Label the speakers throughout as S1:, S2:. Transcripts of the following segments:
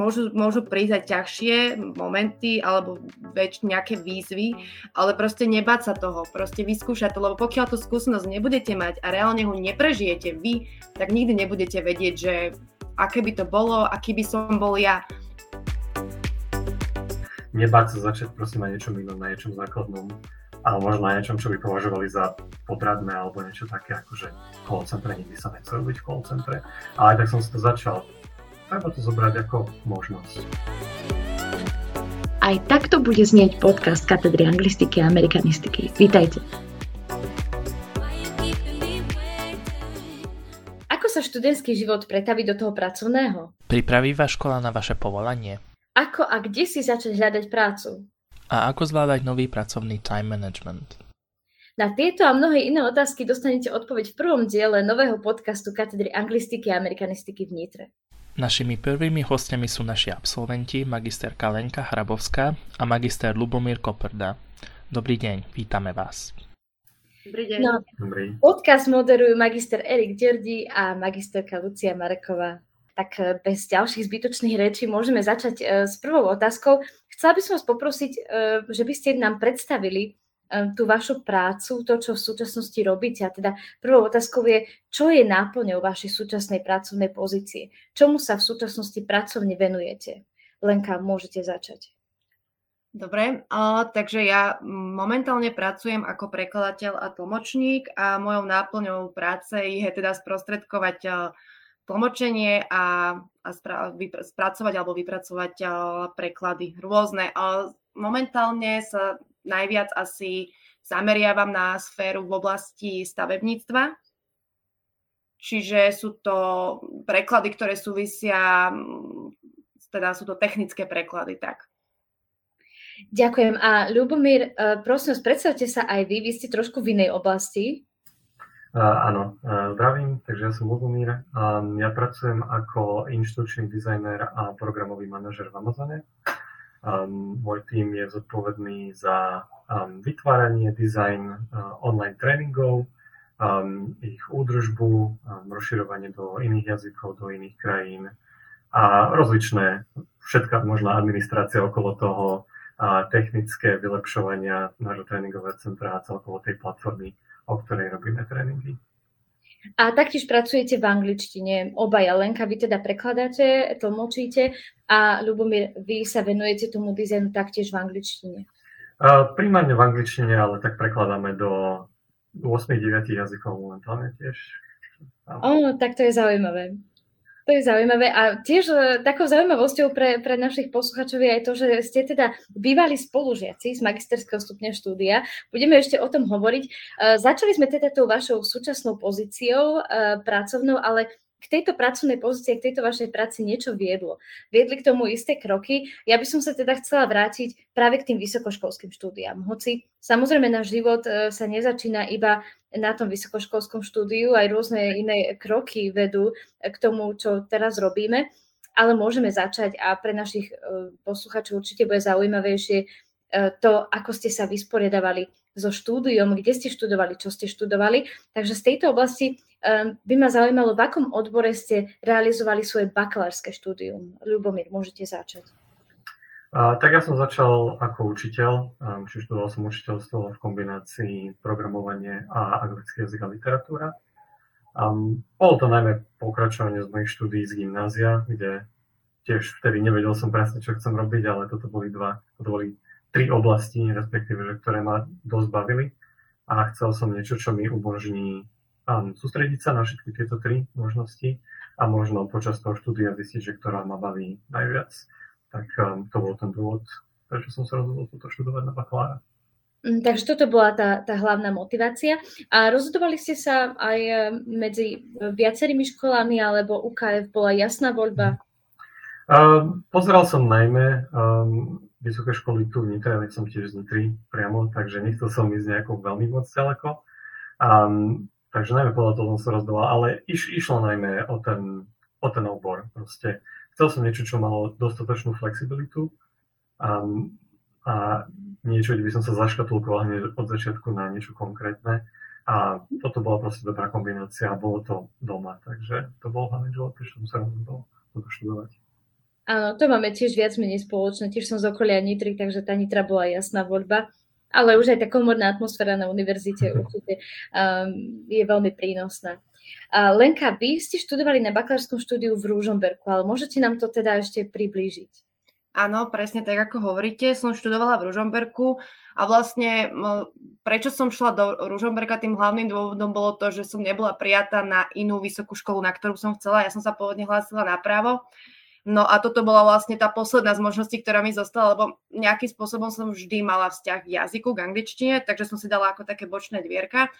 S1: môžu, môžu prísť aj ťažšie momenty alebo väč, nejaké výzvy, ale proste nebáť sa toho, proste vyskúšať to, lebo pokiaľ tú skúsenosť nebudete mať a reálne ho neprežijete vy, tak nikdy nebudete vedieť, že aké by to bolo, aký by som bol ja.
S2: Nebáť sa začať prosím na niečom inom, na niečom základnom, ale možno na niečom, čo by považovali za podradné alebo niečo také ako že call centre, nikdy sa nechcel byť v call centre, ale aj tak som si to začal treba to zobrať ako možnosť.
S3: Aj takto bude znieť podcast katedry anglistiky a amerikanistiky. Vítajte.
S4: Ako sa študentský život pretaví do toho pracovného?
S5: Pripraví vás škola na vaše povolanie?
S4: Ako a kde si začať hľadať prácu?
S5: A ako zvládať nový pracovný time management?
S4: Na tieto a mnohé iné otázky dostanete odpoveď v prvom diele nového podcastu katedry anglistiky a amerikanistiky v Nitre.
S5: Našimi prvými hostiami sú naši absolventi, magisterka Lenka Hrabovská a magister Lubomír Koprda. Dobrý deň, vítame vás.
S4: Dobrý deň. No, Dobrý. Podcast moderujú magister Erik Dierdi a magisterka Lucia Mareková. Tak eh, bez ďalších zbytočných rečí môžeme začať eh, s prvou otázkou. Chcela by som vás poprosiť, eh, že by ste nám predstavili tú vašu prácu, to, čo v súčasnosti robíte. A teda prvou otázkou je, čo je náplňou vašej súčasnej pracovnej pozície? Čomu sa v súčasnosti pracovne venujete? Lenka, môžete začať.
S1: Dobre, uh, takže ja momentálne pracujem ako prekladateľ a tlmočník a mojou náplňou práce je teda sprostredkovať uh, tlmočenie a, a spra- vypr- spracovať alebo vypracovať uh, preklady rôzne. Uh, momentálne sa najviac asi zameriavam na sféru v oblasti stavebníctva. Čiže sú to preklady, ktoré súvisia, teda sú to technické preklady, tak.
S4: Ďakujem. A Ľubomír, e, prosím predstavte sa aj vy, vy ste trošku v inej oblasti.
S2: Uh, áno, uh, zdravím, takže ja som Lubomír. Um, ja pracujem ako inštrukčný dizajner a programový manažer v Amazone. Um, môj tým je zodpovedný za um, vytváranie, dizajn uh, online tréningov, um, ich údržbu, um, rozširovanie do iných jazykov, do iných krajín a rozličné, všetká možná administrácia okolo toho, a technické vylepšovania nášho tréningového centra a celkovo tej platformy, o ktorej robíme tréningy.
S4: A taktiež pracujete v angličtine. Obaja Lenka, vy teda prekladáte, tlmočíte a Ľubomír, vy sa venujete tomu dizajnu taktiež v angličtine.
S2: Uh, primárne v angličtine, ale tak prekladáme do 8-9 jazykov momentálne tiež.
S4: Oh, tak to je zaujímavé. To je zaujímavé a tiež e, takou zaujímavosťou pre, pre našich posluchačov je aj to, že ste teda bývali spolužiaci z magisterského stupňa štúdia. Budeme ešte o tom hovoriť. E, začali sme teda tou vašou súčasnou pozíciou e, pracovnou, ale k tejto pracovnej pozícii, k tejto vašej práci niečo viedlo. Viedli k tomu isté kroky. Ja by som sa teda chcela vrátiť práve k tým vysokoškolským štúdiám. Hoci samozrejme náš život e, sa nezačína iba na tom vysokoškolskom štúdiu, aj rôzne iné kroky vedú k tomu, čo teraz robíme, ale môžeme začať a pre našich e, posluchačov určite bude zaujímavejšie e, to, ako ste sa vysporiadavali so štúdiom, kde ste študovali, čo ste študovali. Takže z tejto oblasti by ma zaujímalo, v akom odbore ste realizovali svoje bakalárske štúdium. Ľubomír, môžete začať.
S2: A, tak ja som začal ako učiteľ, um, čiže študoval som učiteľstvo v kombinácii programovanie a anglický jazyk a literatúra. Um, bolo to najmä pokračovanie z mojich štúdií z gymnázia, kde tiež vtedy nevedel som presne, čo chcem robiť, ale toto boli dva, toto boli tri oblasti, respektíve, ktoré ma dosť bavili a chcel som niečo, čo mi umožní um, sústrediť sa na všetky tieto tri možnosti a možno počas toho štúdia zistiť, že ktorá ma baví najviac. Tak um, to bol ten dôvod, prečo som sa rozhodol toto študovať na bakalára.
S4: Mm, takže toto bola tá, tá hlavná motivácia. A rozhodovali ste sa aj e, medzi viacerými školami, alebo UKF bola jasná voľba?
S2: Uh, pozeral som najmä um, vysoké školy tu v Nitre, ja som tiež z Nitry priamo, takže nechcel som ísť nejako veľmi moc ďaleko. Um, takže najmä podľa toho som sa rozhodoval, ale iš, išlo najmä o ten, o ten obor. Proste chcel som niečo, čo malo dostatočnú flexibilitu um, a niečo, kde by som sa zaškatulkoval hneď od začiatku na niečo konkrétne. A toto bola proste dobrá kombinácia a bolo to doma, takže to bol hlavný dôvod, prečo som sa rozhodol toto študovať.
S4: Áno, to máme tiež viac menej spoločné. Tiež som z okolia Nitry, takže tá Nitra bola jasná voľba. Ale už aj tá komorná atmosféra na univerzite určite um, je veľmi prínosná. Uh, Lenka, vy ste študovali na bakalárskom štúdiu v Rúžomberku, ale môžete nám to teda ešte priblížiť?
S1: Áno, presne tak, ako hovoríte. Som študovala v Ružomberku a vlastne prečo som šla do Ružomberka, tým hlavným dôvodom bolo to, že som nebola prijatá na inú vysokú školu, na ktorú som chcela. Ja som sa pôvodne hlásila na právo No a toto bola vlastne tá posledná z možností, ktorá mi zostala, lebo nejakým spôsobom som vždy mala vzťah k jazyku, k angličtine, takže som si dala ako také bočné dvierka.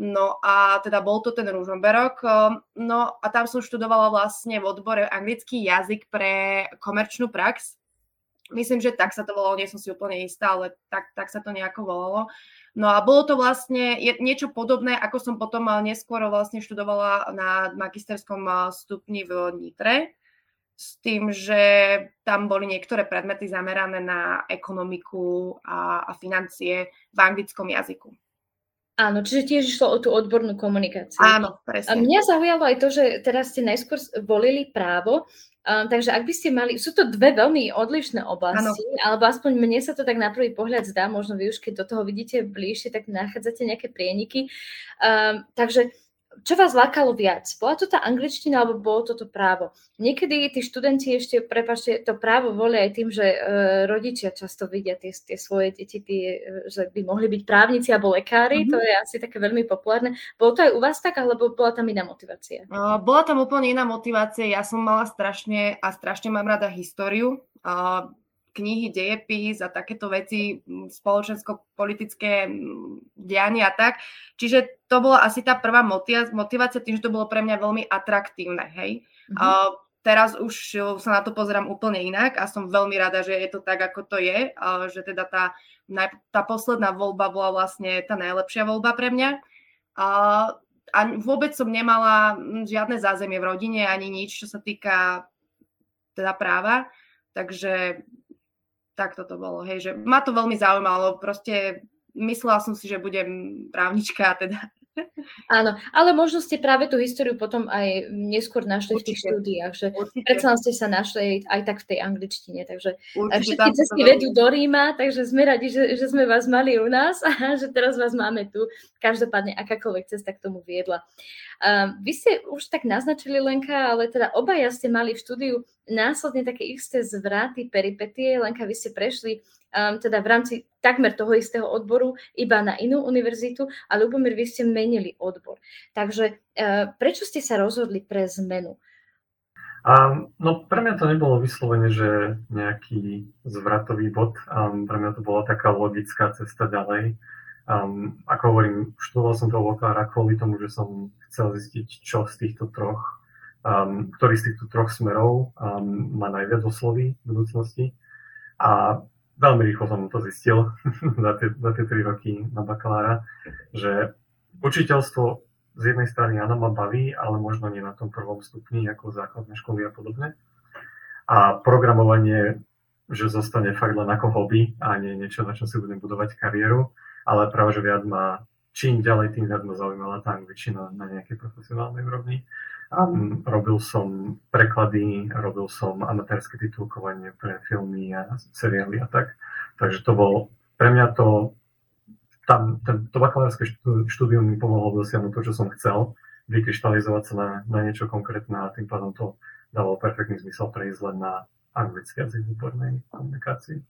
S1: No a teda bol to ten Ružomberok. No a tam som študovala vlastne v odbore anglický jazyk pre komerčnú prax. Myslím, že tak sa to volalo, nie som si úplne istá, ale tak, tak sa to nejako volalo. No a bolo to vlastne niečo podobné, ako som potom neskôr vlastne študovala na magisterskom stupni v Nitre s tým, že tam boli niektoré predmety zamerané na ekonomiku a, a financie v anglickom jazyku.
S4: Áno, čiže tiež išlo o tú odbornú komunikáciu.
S1: Áno, presne.
S4: A mňa zaujalo aj to, že teraz ste najskôr volili právo, um, takže ak by ste mali, sú to dve veľmi odlišné oblasti, ano. alebo aspoň mne sa to tak na prvý pohľad zdá, možno vy už keď do toho vidíte bližšie, tak nachádzate nejaké prieniky. Um, takže čo vás lákalo viac? Bola to tá angličtina alebo bolo to to právo? Niekedy tí študenti ešte, prepačte, to právo volia aj tým, že e, rodičia často vidia tie, tie svoje deti, tie, e, že by mohli byť právnici alebo lekári, mm-hmm. to je asi také veľmi populárne. Bolo to aj u vás tak, alebo bola tam iná motivácia?
S1: Uh, bola tam úplne iná motivácia. Ja som mala strašne a strašne mám rada históriu. Uh, knihy, dejepis a takéto veci, spoločensko-politické diania a tak. Čiže to bola asi tá prvá motivácia tým, že to bolo pre mňa veľmi atraktívne, hej. Mm-hmm. Uh, teraz už sa na to pozerám úplne inak a som veľmi rada, že je to tak, ako to je, uh, že teda tá, tá posledná voľba bola vlastne tá najlepšia voľba pre mňa. Uh, a vôbec som nemala žiadne zázemie v rodine ani nič, čo sa týka teda práva. Takže tak toto bolo, hej, že ma to veľmi zaujímalo, proste myslela som si, že budem právnička, teda
S4: Áno, ale možno ste práve tú históriu potom aj neskôr našli Určite. v tých štúdiách, že Určite. predsa ste sa našli aj tak v tej angličtine, takže Určite, všetky cesty vedú do Ríma, takže sme radi, že, že sme vás mali u nás a že teraz vás máme tu. Každopádne akákoľvek cesta k tomu viedla. Um, vy ste už tak naznačili, Lenka, ale teda obaja ste mali v štúdiu následne také isté zvraty, peripetie. Lenka, vy ste prešli um, teda v rámci takmer toho istého odboru iba na inú univerzitu a Lubomír, vy ste menili odbor. Takže uh, prečo ste sa rozhodli pre zmenu?
S2: Um, no pre mňa to nebolo vyslovene, že nejaký zvratový bod. Um, pre mňa to bola taká logická cesta ďalej. Um, ako hovorím, študoval som toho vokára kvôli tomu, že som chcel zistiť, čo z týchto troch, um, ktorý z týchto troch smerov um, má najviac osloví v budúcnosti. A veľmi rýchlo som to zistil za tie, za tie 3 roky na bakalára, že učiteľstvo z jednej strany áno ma baví, ale možno nie na tom prvom stupni, ako základné školy a podobne. A programovanie, že zostane fakt len ako hobby a nie niečo, na čom si budem budovať kariéru, ale práve, že viac ma, čím ďalej, tým viac ma zaujímala tá angličina na nejakej profesionálnej úrovni. Um, robil som preklady, robil som amatérske titulkovanie pre filmy a seriály a tak. Takže to bol, pre mňa to, tam, ten, to bakalárske štúdium mi pomohlo dosiahnuť to, čo som chcel, vykryštalizovať sa na, na niečo konkrétne a tým pádom to dalo perfektný zmysel prejsť len na anglický jazyk v odbornej komunikácii.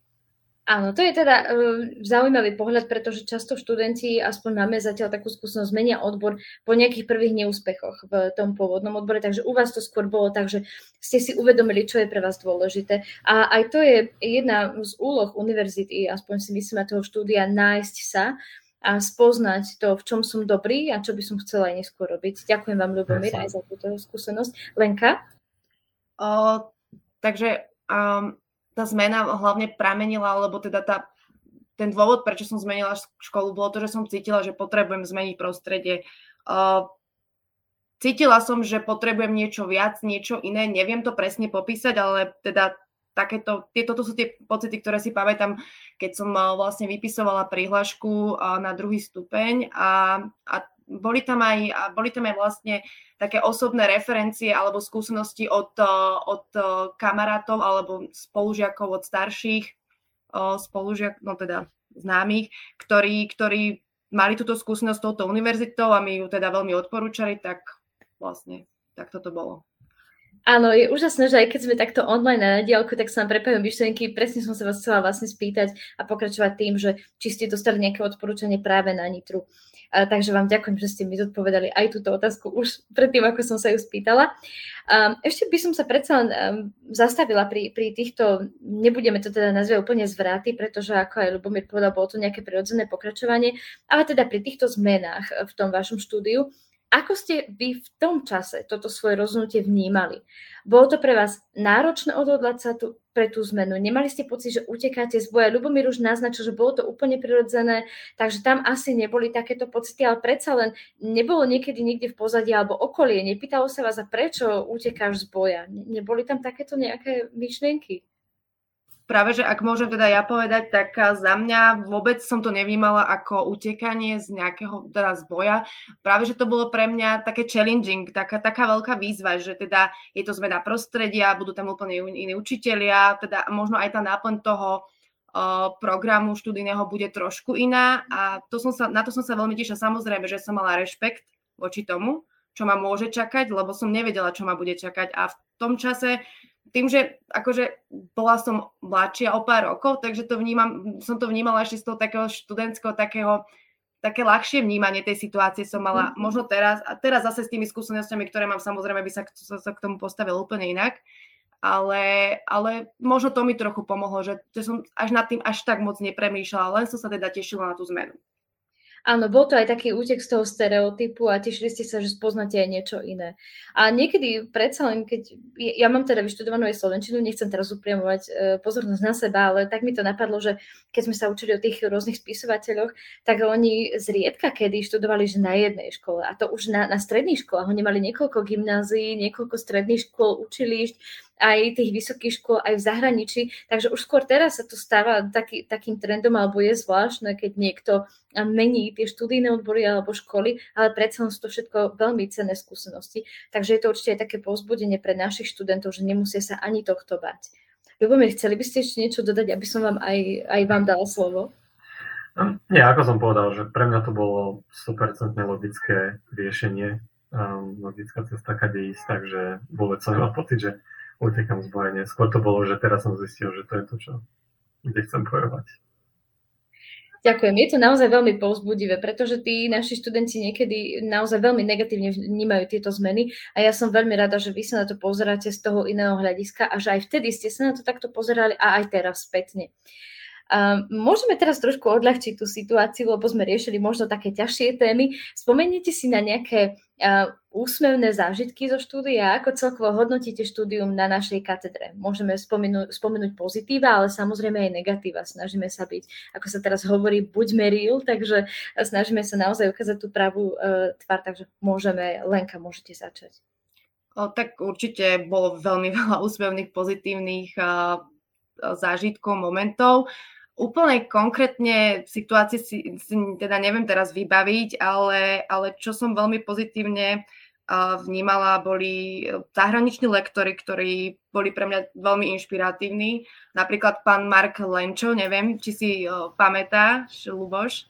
S4: Áno, to je teda uh, zaujímavý pohľad, pretože často študenti, aspoň máme zatiaľ takú skúsenosť, menia odbor po nejakých prvých neúspechoch v tom pôvodnom odbore, takže u vás to skôr bolo tak, že ste si uvedomili, čo je pre vás dôležité. A aj to je jedna z úloh univerzity, aspoň si myslím, toho štúdia, nájsť sa a spoznať to, v čom som dobrý a čo by som chcela aj neskôr robiť. Ďakujem vám, Ľubomír, aj za túto skúsenosť. Lenka?
S1: O, takže um, tá zmena hlavne pramenila, alebo teda tá, ten dôvod, prečo som zmenila školu, bolo to, že som cítila, že potrebujem zmeniť prostredie. Uh, cítila som, že potrebujem niečo viac, niečo iné, neviem to presne popísať, ale teda takéto, tieto to sú tie pocity, ktoré si pamätám, keď som vlastne vypisovala prihlášku na druhý stupeň a, a boli tam aj, boli tam aj vlastne také osobné referencie alebo skúsenosti od, od kamarátov alebo spolužiakov od starších spolužiak, no teda známych, ktorí, ktorí mali túto skúsenosť s touto univerzitou a mi ju teda veľmi odporúčali, tak vlastne tak toto bolo.
S4: Áno, je úžasné, že aj keď sme takto online na diálku, tak sa nám prepájajú myšlienky. Presne som sa vás chcela vlastne spýtať a pokračovať tým, že či ste dostali nejaké odporúčanie práve na Nitru. A, takže vám ďakujem, že ste mi zodpovedali aj túto otázku už predtým, ako som sa ju spýtala. Um, ešte by som sa predsa len um, zastavila pri, pri týchto, nebudeme to teda nazvať úplne zvraty, pretože ako aj Lubomír povedal, bolo to nejaké prirodzené pokračovanie, ale teda pri týchto zmenách v tom vašom štúdiu, ako ste vy v tom čase toto svoje rozhodnutie vnímali? Bolo to pre vás náročné odhodlať sa tu, pre tú zmenu? Nemali ste pocit, že utekáte z boja? Ľubomír už naznačil, že bolo to úplne prirodzené, takže tam asi neboli takéto pocity, ale predsa len nebolo niekedy niekde v pozadí alebo okolie. Nepýtalo sa vás, a prečo utekáš z boja? Neboli tam takéto nejaké myšlienky?
S1: Práve, že ak môžem teda ja povedať, tak za mňa vôbec som to nevnímala ako utekanie z nejakého teda z boja. Práve, že to bolo pre mňa také challenging, taká, taká veľká výzva, že teda je to zmena prostredia, budú tam úplne iní učitelia, teda možno aj tá náplň toho programu študijného bude trošku iná a to som sa, na to som sa veľmi tešila. Samozrejme, že som mala rešpekt voči tomu, čo ma môže čakať, lebo som nevedela, čo ma bude čakať a v tom čase tým, že akože bola som mladšia o pár rokov, takže to vnímam, som to vnímala ešte z toho takého študentského, takého, také ľahšie vnímanie tej situácie som mala mm-hmm. možno teraz, a teraz zase s tými skúsenostiami, ktoré mám, samozrejme by sa, sa, sa k tomu postavil úplne inak, ale, ale možno to mi trochu pomohlo, že, že som až nad tým až tak moc nepremýšľala, len som sa teda tešila na tú zmenu.
S4: Áno, bol to aj taký útek z toho stereotypu a tešili ste sa, že spoznáte aj niečo iné. A niekedy predsa len, keď ja mám teda vyštudovanú aj slovenčinu, nechcem teraz upriamovať e, pozornosť na seba, ale tak mi to napadlo, že keď sme sa učili o tých rôznych spisovateľoch, tak oni zriedka kedy študovali že na jednej škole a to už na, na stredných školách. Oni mali niekoľko gymnázií, niekoľko stredných škôl, učilišť aj tých vysokých škôl aj v zahraničí. Takže už skôr teraz sa to stáva taký, takým trendom, alebo je zvláštne, keď niekto mení tie študijné odbory alebo školy, ale predsa sú to všetko veľmi cenné skúsenosti. Takže je to určite aj také povzbudenie pre našich študentov, že nemusia sa ani tohto bať. Ľubomír, chceli by ste ešte niečo dodať, aby som vám aj, aj vám dala slovo?
S2: Nie, ako som povedal, že pre mňa to bolo 100% logické riešenie, logická cesta, kade ísť, takže vôbec som nemal pocit, že utekám z boja. Skôr to bolo, že teraz som zistil, že to je to, čo, kde chcem bojovať.
S4: Ďakujem. Je to naozaj veľmi povzbudivé, pretože tí naši študenti niekedy naozaj veľmi negatívne vnímajú tieto zmeny a ja som veľmi rada, že vy sa na to pozeráte z toho iného hľadiska a že aj vtedy ste sa na to takto pozerali a aj teraz spätne. Uh, môžeme teraz trošku odľahčiť tú situáciu, lebo sme riešili možno také ťažšie témy. Spomeniete si na nejaké uh, úsmevné zážitky zo štúdia? Ako celkovo hodnotíte štúdium na našej katedre? Môžeme spomenúť, spomenúť pozitíva, ale samozrejme aj negatíva. Snažíme sa byť, ako sa teraz hovorí, buďme real, takže snažíme sa naozaj ukázať tú pravú uh, tvár, takže môžeme, Lenka, môžete začať.
S1: O, tak určite bolo veľmi veľa úsmevných, pozitívnych uh, zážitkov, momentov. Úplne konkrétne situácie si, si teda neviem teraz vybaviť, ale, ale čo som veľmi pozitívne vnímala, boli zahraniční lektory, ktorí boli pre mňa veľmi inšpiratívni. Napríklad pán Mark Lenčo, neviem, či si pamätáš, Luboš.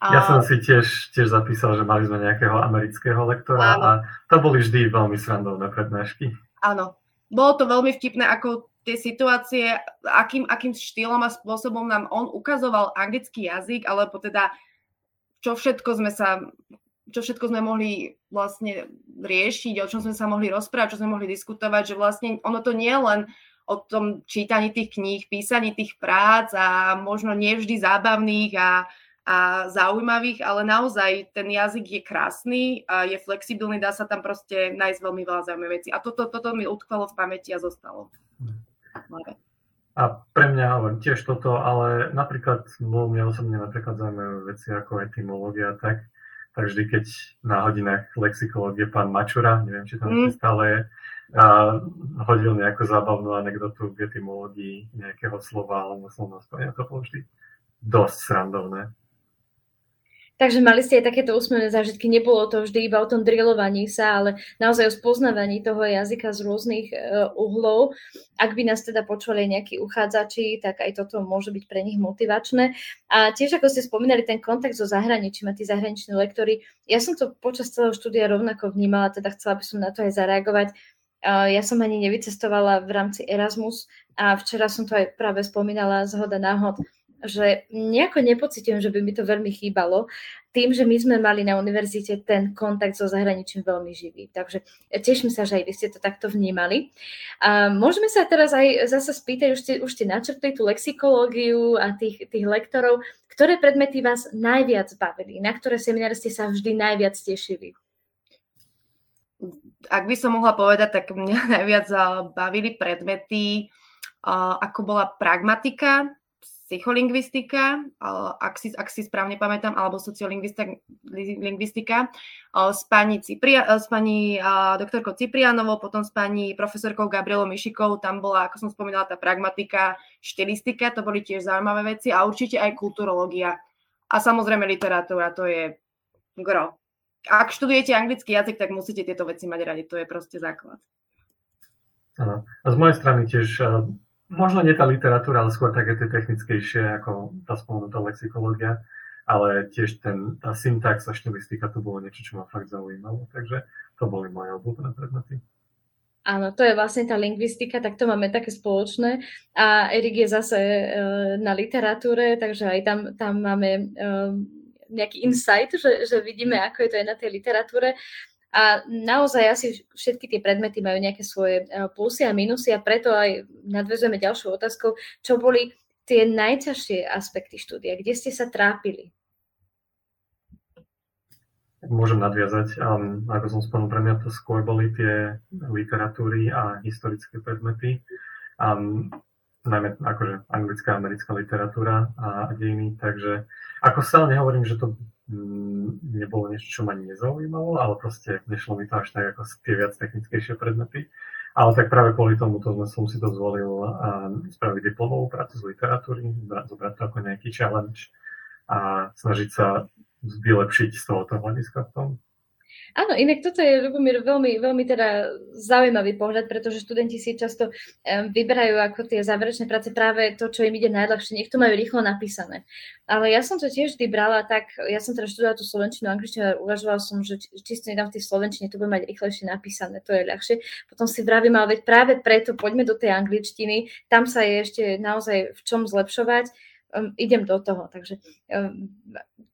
S2: Ja som si tiež, tiež zapísal, že mali sme nejakého amerického lektora Áno. a to boli vždy veľmi srandovné prednášky.
S1: Áno, bolo to veľmi vtipné, ako tie situácie, akým, akým štýlom a spôsobom nám on ukazoval anglický jazyk, alebo teda čo všetko sme sa čo všetko sme mohli vlastne riešiť, o čom sme sa mohli rozprávať, čo sme mohli diskutovať, že vlastne ono to nie je len o tom čítaní tých kníh, písaní tých prác a možno nevždy zábavných a, a zaujímavých, ale naozaj ten jazyk je krásny a je flexibilný, dá sa tam proste nájsť veľmi veľa zaujímavých vecí. A toto, toto mi utkvelo v pamäti a zostalo.
S2: A pre mňa hovorím tiež toto, ale napríklad mňa osobne napríklad zaujímavé veci ako etymológia, tak, tak vždy, keď na hodinách lexikológie pán Mačura, neviem, či tam mm. stále je, a hodil nejakú zábavnú anekdotu k etymológii nejakého slova alebo slovného spojenia, to bolo vždy dosť srandovné.
S4: Takže mali ste aj takéto úsmevné zážitky, nebolo to vždy iba o tom drillovaní sa, ale naozaj o spoznávaní toho jazyka z rôznych uh, uhlov. Ak by nás teda počuli nejakí uchádzači, tak aj toto môže byť pre nich motivačné. A tiež, ako ste spomínali, ten kontakt so zahraničím a tí zahraniční lektory, ja som to počas celého štúdia rovnako vnímala, teda chcela by som na to aj zareagovať. Uh, ja som ani nevycestovala v rámci Erasmus a včera som to aj práve spomínala zhoda náhod, že nejako nepocitujem, že by mi to veľmi chýbalo, tým, že my sme mali na univerzite ten kontakt so zahraničím veľmi živý. Takže teším sa, že aj vy ste to takto vnímali. A môžeme sa teraz aj zase spýtať, už ste, už ste načrtli tú lexikológiu a tých, tých lektorov, ktoré predmety vás najviac bavili, na ktoré semináre ste sa vždy najviac tešili?
S1: Ak by som mohla povedať, tak mňa najviac bavili predmety, ako bola pragmatika, psycholingvistika, ak si, ak si správne pamätám, alebo sociolingvistika s pani, Cipria, s pani doktorkou Ciprianovou, potom s pani profesorkou Gabrielou Mišikou, tam bola, ako som spomínala, tá pragmatika, štilistika, to boli tiež zaujímavé veci a určite aj kulturológia. A samozrejme literatúra, to je gro. Ak študujete anglický jazyk, tak musíte tieto veci mať radi, to je proste základ.
S2: A z mojej strany tiež možno nie tá literatúra, ale skôr také tie technickejšie, ako tá spomenutá lexikológia, ale tiež ten, tá syntax a štilistika to bolo niečo, čo ma fakt zaujímalo, takže to boli moje obľúbené predmety.
S4: Áno, to je vlastne tá lingvistika, tak to máme také spoločné. A Erik je zase uh, na literatúre, takže aj tam, tam máme uh, nejaký insight, že, že vidíme, ako je to aj na tej literatúre. A naozaj asi všetky tie predmety majú nejaké svoje eh, plusy a minusy a preto aj nadvezujeme ďalšou otázkou, čo boli tie najťažšie aspekty štúdia, kde ste sa trápili?
S2: Môžem nadviazať. Um, ako som spomenul, pre mňa to skôr boli tie literatúry a historické predmety. Um, najmä akože anglická, americká literatúra a dejiny, takže ako sa nehovorím, že to nebolo niečo, čo ma nezaujímalo, ale proste nešlo mi to až tak ako tie viac technickejšie predmety. Ale tak práve kvôli tomu to som si to zvolil spraviť diplomovú prácu z literatúry, zobrať to ako nejaký challenge a snažiť sa vylepšiť z tohoto hľadiska v tom.
S4: Áno, inak toto je, Lubomír, veľmi, veľmi teda zaujímavý pohľad, pretože študenti si často vyberajú ako tie záverečné práce práve to, čo im ide najľahšie. Nech to majú rýchlo napísané. Ale ja som to tiež vždy brala tak, ja som teda študovala tú slovenčinu, angličtinu a uvažovala som, že čisto nedám v tej slovenčine, to bude mať rýchlejšie napísané, to je ľahšie. Potom si vravím, ale veď práve preto poďme do tej angličtiny, tam sa je ešte naozaj v čom zlepšovať um, idem do toho. Takže um,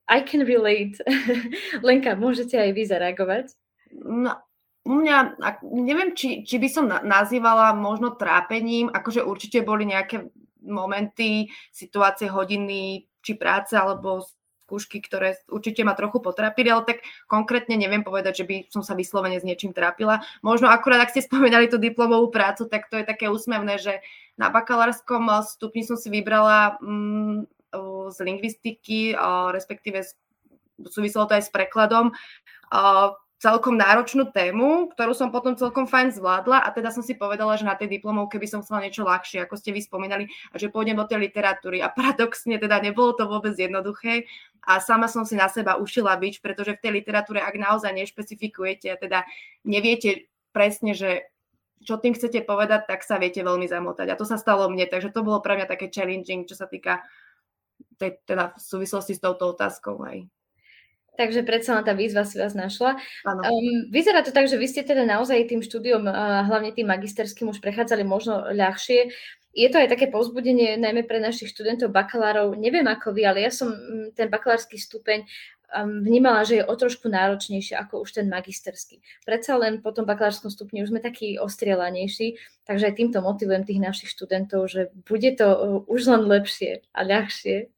S4: I can relate. Lenka, môžete aj vy zareagovať?
S1: No, u mňa, neviem, či, či by som nazývala možno trápením, akože určite boli nejaké momenty, situácie, hodiny, či práce, alebo skúšky, ktoré určite ma trochu potrapili, ale tak konkrétne neviem povedať, že by som sa vyslovene s niečím trápila. Možno akurát, ak ste spomínali tú diplomovú prácu, tak to je také úsmevné, že na bakalárskom stupni som si vybrala mm, z lingvistiky, respektíve súviselo to aj s prekladom, celkom náročnú tému, ktorú som potom celkom fajn zvládla a teda som si povedala, že na tej diplomovke by som chcela niečo ľahšie, ako ste vy spomínali, a že pôjdem do tej literatúry. A paradoxne teda nebolo to vôbec jednoduché a sama som si na seba ušila bič, pretože v tej literatúre, ak naozaj nešpecifikujete a teda neviete presne, že čo tým chcete povedať, tak sa viete veľmi zamotať. A to sa stalo mne, takže to bolo pre mňa také challenging, čo sa týka tej, teda v súvislosti s touto otázkou. Aj.
S4: Takže predsa len tá výzva si vás našla. Um, vyzerá to tak, že vy ste teda naozaj tým štúdiom, uh, hlavne tým magisterským, už prechádzali možno ľahšie. Je to aj také povzbudenie najmä pre našich študentov, bakalárov. Neviem ako vy, ale ja som mm, ten bakalársky stupeň vnímala, že je o trošku náročnejšie ako už ten magisterský. Predsa len po tom bakalárskom stupni už sme takí ostrielanejší, takže aj týmto motivujem tých našich študentov, že bude to už len lepšie a ľahšie.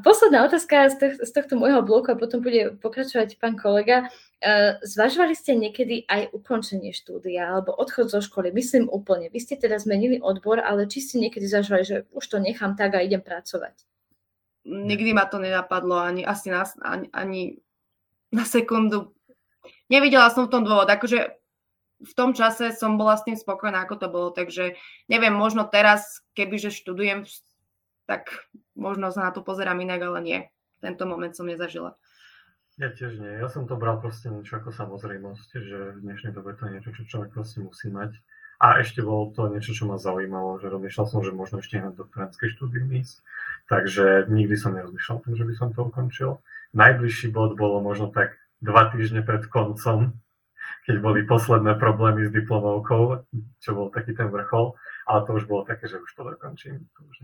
S4: Posledná otázka z tohto môjho bloku a potom bude pokračovať pán kolega. Zvažovali ste niekedy aj ukončenie štúdia alebo odchod zo školy? Myslím úplne. Vy ste teda zmenili odbor, ale či ste niekedy zvažovali, že už to nechám tak a idem pracovať?
S1: Nikdy ma to nenapadlo ani asi na, ani, ani na sekundu. Nevidela som v tom dôvod, akože v tom čase som bola s tým spokojná, ako to bolo, takže neviem, možno teraz, kebyže študujem, tak možno sa na to pozerám inak, ale nie. Tento moment som nezažila.
S2: Ja tiež nie. Ja som to bral proste niečo ako samozrejmosť, že v dnešnej dobe to je niečo, čo človek proste musí mať. A ešte bolo to niečo, čo ma zaujímalo, že rozmýšľal som, že možno ešte na doktorantské štúdium ísť. Takže nikdy som nerozmýšľal o tom, že by som to ukončil. Najbližší bod bolo možno tak dva týždne pred koncom, keď boli posledné problémy s diplomovkou, čo bol taký ten vrchol ale to už bolo také, že už to dokončím. To už,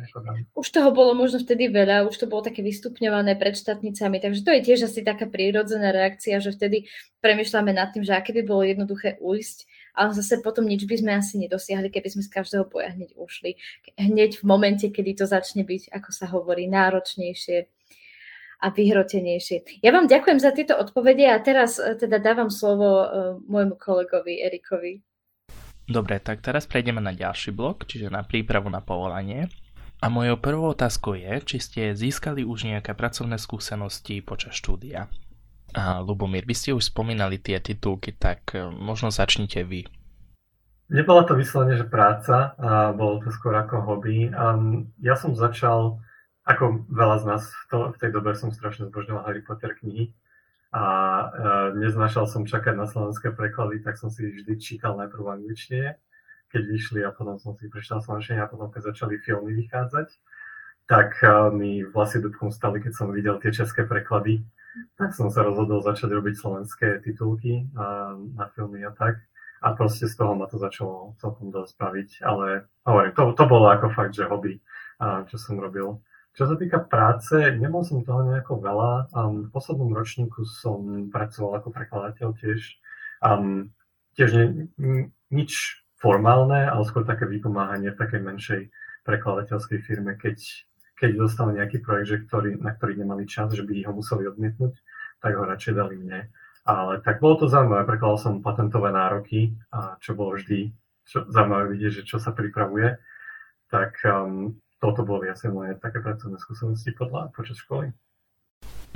S4: už toho bolo možno vtedy veľa, už to bolo také vystupňované pred štátnicami, takže to je tiež asi taká prírodzená reakcia, že vtedy premyšľame nad tým, že aké by bolo jednoduché ujsť, ale zase potom nič by sme asi nedosiahli, keby sme z každého boja hneď ušli. Hneď v momente, kedy to začne byť, ako sa hovorí, náročnejšie a vyhrotenejšie. Ja vám ďakujem za tieto odpovede a teraz eh, teda dávam slovo uh, môjmu kolegovi Erikovi.
S5: Dobre, tak teraz prejdeme na ďalší blok, čiže na prípravu na povolanie. A mojou prvou otázkou je, či ste získali už nejaké pracovné skúsenosti počas štúdia. A Lubomír, vy ste už spomínali tie titulky, tak e, možno začnite vy.
S2: Nebola to vyslovene, že práca, a bolo to skôr ako hobby. Um, ja som začal, ako veľa z nás to, v tej dobe som strašne zbožňoval Harry Potter knihy, a uh, neznášal som čakať na slovenské preklady, tak som si vždy čítal najprv angličtine, keď vyšli a potom som si prečítal slovenčine a potom keď začali filmy vychádzať, tak mi vlasy dubkom stali, keď som videl tie české preklady, tak som sa rozhodol začať robiť slovenské titulky uh, na filmy a tak. A proste z toho ma to začalo celkom dosť baviť, ale hovorím, to, to bolo ako fakt, že hobby, uh, čo som robil. Čo sa týka práce, nemal som toho nejako veľa. Um, v poslednom ročníku som pracoval ako prekladateľ tiež. Um, tiež ne, nič formálne, ale skôr také vypomáhanie v takej menšej prekladateľskej firme, keď, keď dostal nejaký projekt, že ktorý, na ktorý nemali čas, že by ho museli odmietnúť, tak ho radšej dali mne. Ale tak bolo to zaujímavé, prekladal som patentové nároky, a čo bolo vždy čo, zaujímavé vidieť, že čo sa pripravuje. Tak um, toto boli asi moje také pracovné skúsenosti podľa, počas školy.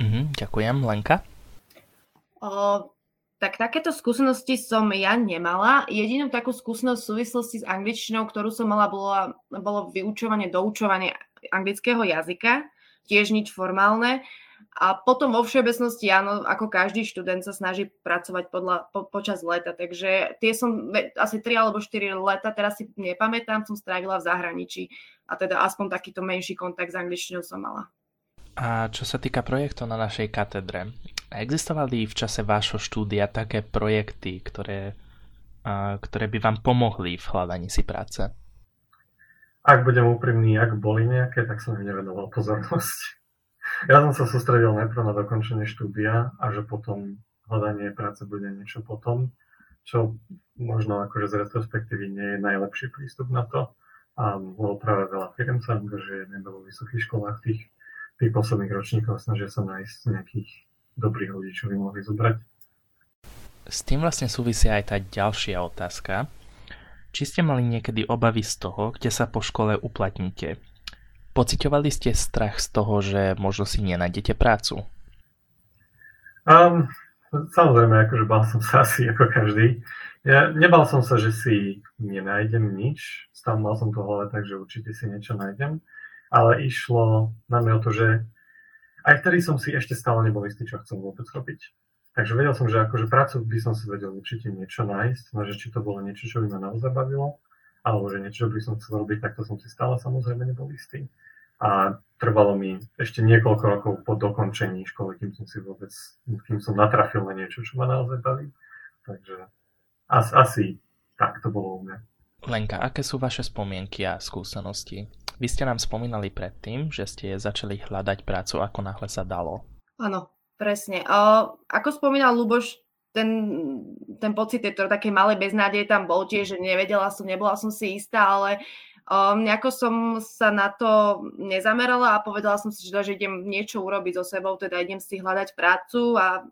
S5: Mhm, ďakujem. Lenka?
S1: O, tak takéto skúsenosti som ja nemala. Jedinú takú skúsenosť v súvislosti s angličtinou, ktorú som mala, bolo, bolo vyučovanie, doučovanie anglického jazyka. Tiež nič formálne. A potom vo všeobecnosti, áno, ako každý študent sa snaží pracovať podľa, po, počas leta, takže tie som asi 3 alebo 4 leta, teraz si nepamätám, som strávila v zahraničí a teda aspoň takýto menší kontakt s angličtinou som mala.
S5: A čo sa týka projektov na našej katedre, existovali v čase vášho štúdia také projekty, ktoré, ktoré by vám pomohli v hľadaní si práce?
S2: Ak budem úprimný, ak boli nejaké, tak som im nevenoval pozornosť. Ja som sa sústredil najprv na dokončenie štúdia a že potom hľadanie práce bude niečo potom, čo možno akože z retrospektívy nie je najlepší prístup na to. A bolo práve veľa firm sa angažuje nebo vo vysokých školách tých, tých posledných ročníkov snažia sa nájsť nejakých dobrých ľudí, čo by mohli zobrať.
S5: S tým vlastne súvisia aj tá ďalšia otázka. Či ste mali niekedy obavy z toho, kde sa po škole uplatníte? Pociťovali ste strach z toho, že možno si nenájdete prácu?
S2: Um, samozrejme, akože bál som sa asi ako každý. Ja nebal som sa, že si nenájdem nič. Stále mal som to hlave tak, že určite si niečo nájdem. Ale išlo na mňa o to, že aj vtedy som si ešte stále nebol istý, čo chcem vôbec robiť. Takže vedel som, že akože prácu by som si vedel určite niečo nájsť, no že či to bolo niečo, čo by ma naozaj bavilo, alebo že niečo by som chcel robiť, tak to som si stále samozrejme nebol istý a trvalo mi ešte niekoľko rokov po dokončení školy, kým som si vôbec, kým som natrafil na niečo, čo ma naozaj baví. Takže asi, asi tak to bolo u mňa.
S5: Lenka, aké sú vaše spomienky a skúsenosti? Vy ste nám spomínali predtým, že ste začali hľadať prácu, ako náhle sa dalo.
S1: Áno, presne. Uh, ako spomínal Luboš, ten, ten pocit tej takej malej beznádeje tam bol tiež, že nevedela som, nebola som si istá, ale Um, nejako som sa na to nezamerala a povedala som si, že, že idem niečo urobiť so sebou, teda idem si hľadať prácu a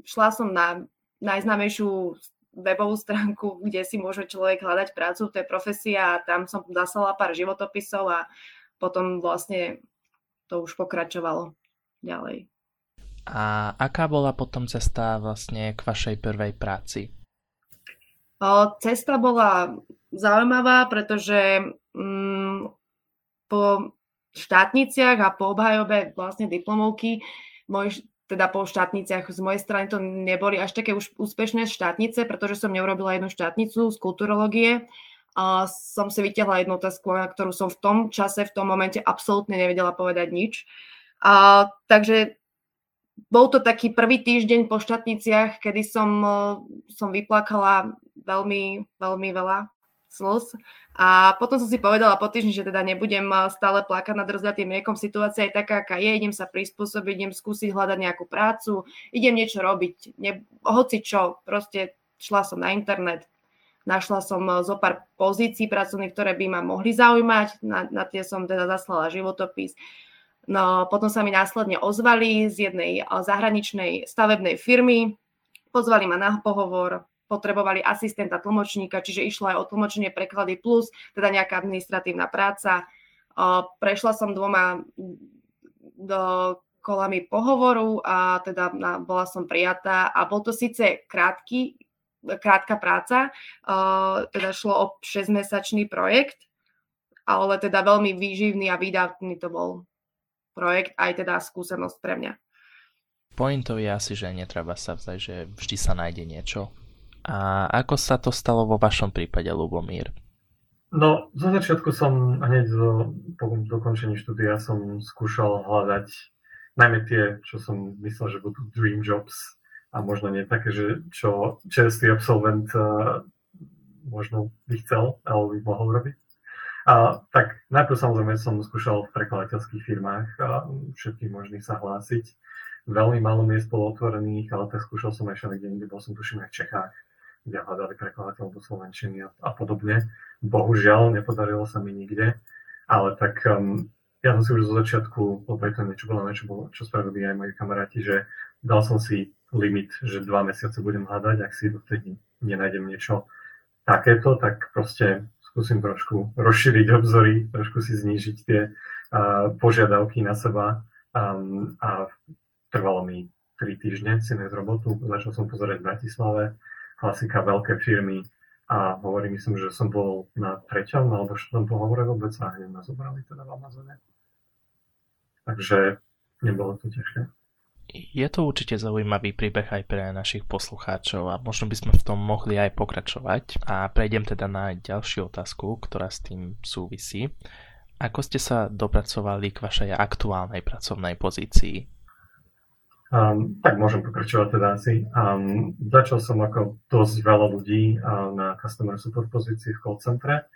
S1: šla som na najznámejšiu webovú stránku, kde si môže človek hľadať prácu, to je profesia a tam som zaslala pár životopisov a potom vlastne to už pokračovalo ďalej.
S5: A aká bola potom cesta vlastne k vašej prvej práci?
S1: Cesta bola zaujímavá, pretože mm, po štátniciach a po obhajobe vlastne diplomovky môj teda po štátniciach z mojej strany to neboli až také už úspešné štátnice, pretože som neurobila jednu štátnicu z kulturológie. A som si vytiahla jednu otázku, na ktorú som v tom čase, v tom momente absolútne nevedela povedať nič. A, takže bol to taký prvý týždeň po štátniciach, kedy som, som vyplakala veľmi, veľmi veľa slz. A potom som si povedala po týždni, že teda nebudem stále plakať nad rozliatým mliekom. Situácia je taká, aká je. Idem sa prispôsobiť, idem skúsiť hľadať nejakú prácu, idem niečo robiť. Ne, hoci čo, proste šla som na internet, našla som zo pár pozícií pracovných, ktoré by ma mohli zaujímať. Na, na tie som teda zaslala životopis. No, potom sa mi následne ozvali z jednej zahraničnej stavebnej firmy, pozvali ma na pohovor, potrebovali asistenta tlmočníka, čiže išlo aj o tlmočenie preklady plus, teda nejaká administratívna práca. Prešla som dvoma do kolami pohovoru a teda bola som prijatá a bol to síce krátky, krátka práca, teda šlo o 6-mesačný projekt, ale teda veľmi výživný a výdavný to bol projekt, aj teda skúsenosť pre mňa.
S5: Pointou je asi, že netreba sa vzdať, že vždy sa nájde niečo. A ako sa to stalo vo vašom prípade, Lubomír?
S2: No, zo začiatku som hneď zo, po dokončení štúdia som skúšal hľadať najmä tie, čo som myslel, že budú dream jobs a možno nie také, že čo čerstvý absolvent uh, možno by chcel alebo by mohol robiť. A, tak najprv samozrejme som skúšal v prekladateľských firmách a všetkých možných sa hlásiť. Veľmi málo miest bolo otvorených, ale tak skúšal som aj všade, kde bol som tuším aj v Čechách kde hľadali prekladateľ do Slovenčiny a, a podobne. Bohužiaľ, nepodarilo sa mi nikde, ale tak um, ja som si už zo začiatku, lebo je to niečo bolo, niečo bolo, čo spravili aj moji kamaráti, že dal som si limit, že dva mesiace budem hľadať, ak si dovtedy nenájdem niečo takéto, tak proste skúsim trošku rozšíriť obzory, trošku si znížiť tie uh, požiadavky na seba um, a trvalo mi 3 týždne si nájsť robotu. Začal som pozerať v Bratislave, klasika, veľké firmy a hovorím, myslím, že som bol na treťom alebo štvrtom pohovore vôbec a hneď ma zobrali teda v Amazone. Takže nebolo to ťažké.
S5: Je to určite zaujímavý príbeh aj pre našich poslucháčov a možno by sme v tom mohli aj pokračovať. A prejdem teda na ďalšiu otázku, ktorá s tým súvisí. Ako ste sa dopracovali k vašej aktuálnej pracovnej pozícii?
S2: Um, tak môžem pokračovať teda asi. Um, začal som ako dosť veľa ľudí uh, na customer support pozícii v call centre,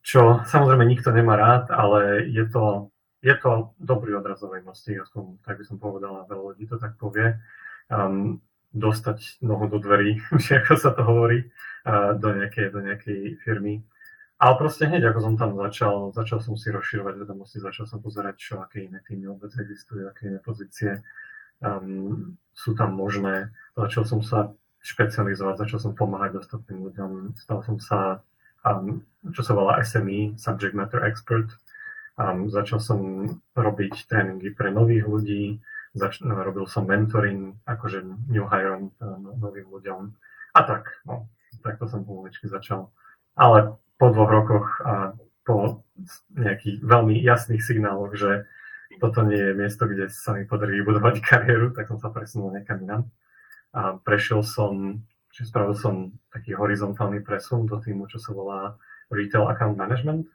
S2: čo samozrejme nikto nemá rád, ale je to, je to dobrý odrazový mostík, aspoň tak by som povedal, veľa ľudí to tak povie. Um, dostať nohu do dverí, ako sa to hovorí, uh, do, nejakej, do nejakej firmy. Ale proste hneď, ako som tam začal, začal som si rozširovať vedomosti, začal som pozerať, čo, aké iné týmy vôbec existujú, aké iné pozície um, sú tam možné. Začal som sa špecializovať, začal som pomáhať ostatným ľuďom, stal som sa, um, čo sa volá SME, Subject Matter Expert. Um, začal som robiť tréningy pre nových ľudí, zač- no, robil som mentoring, akože new hire um, novým ľuďom. A tak, no, takto som pomaličky začal. Ale po dvoch rokoch a po nejakých veľmi jasných signáloch, že toto nie je miesto, kde sa mi podarí vybudovať kariéru, tak som sa presunul niekam inám. A prešiel som, či spravil som taký horizontálny presun do týmu, čo sa volá Retail Account Management.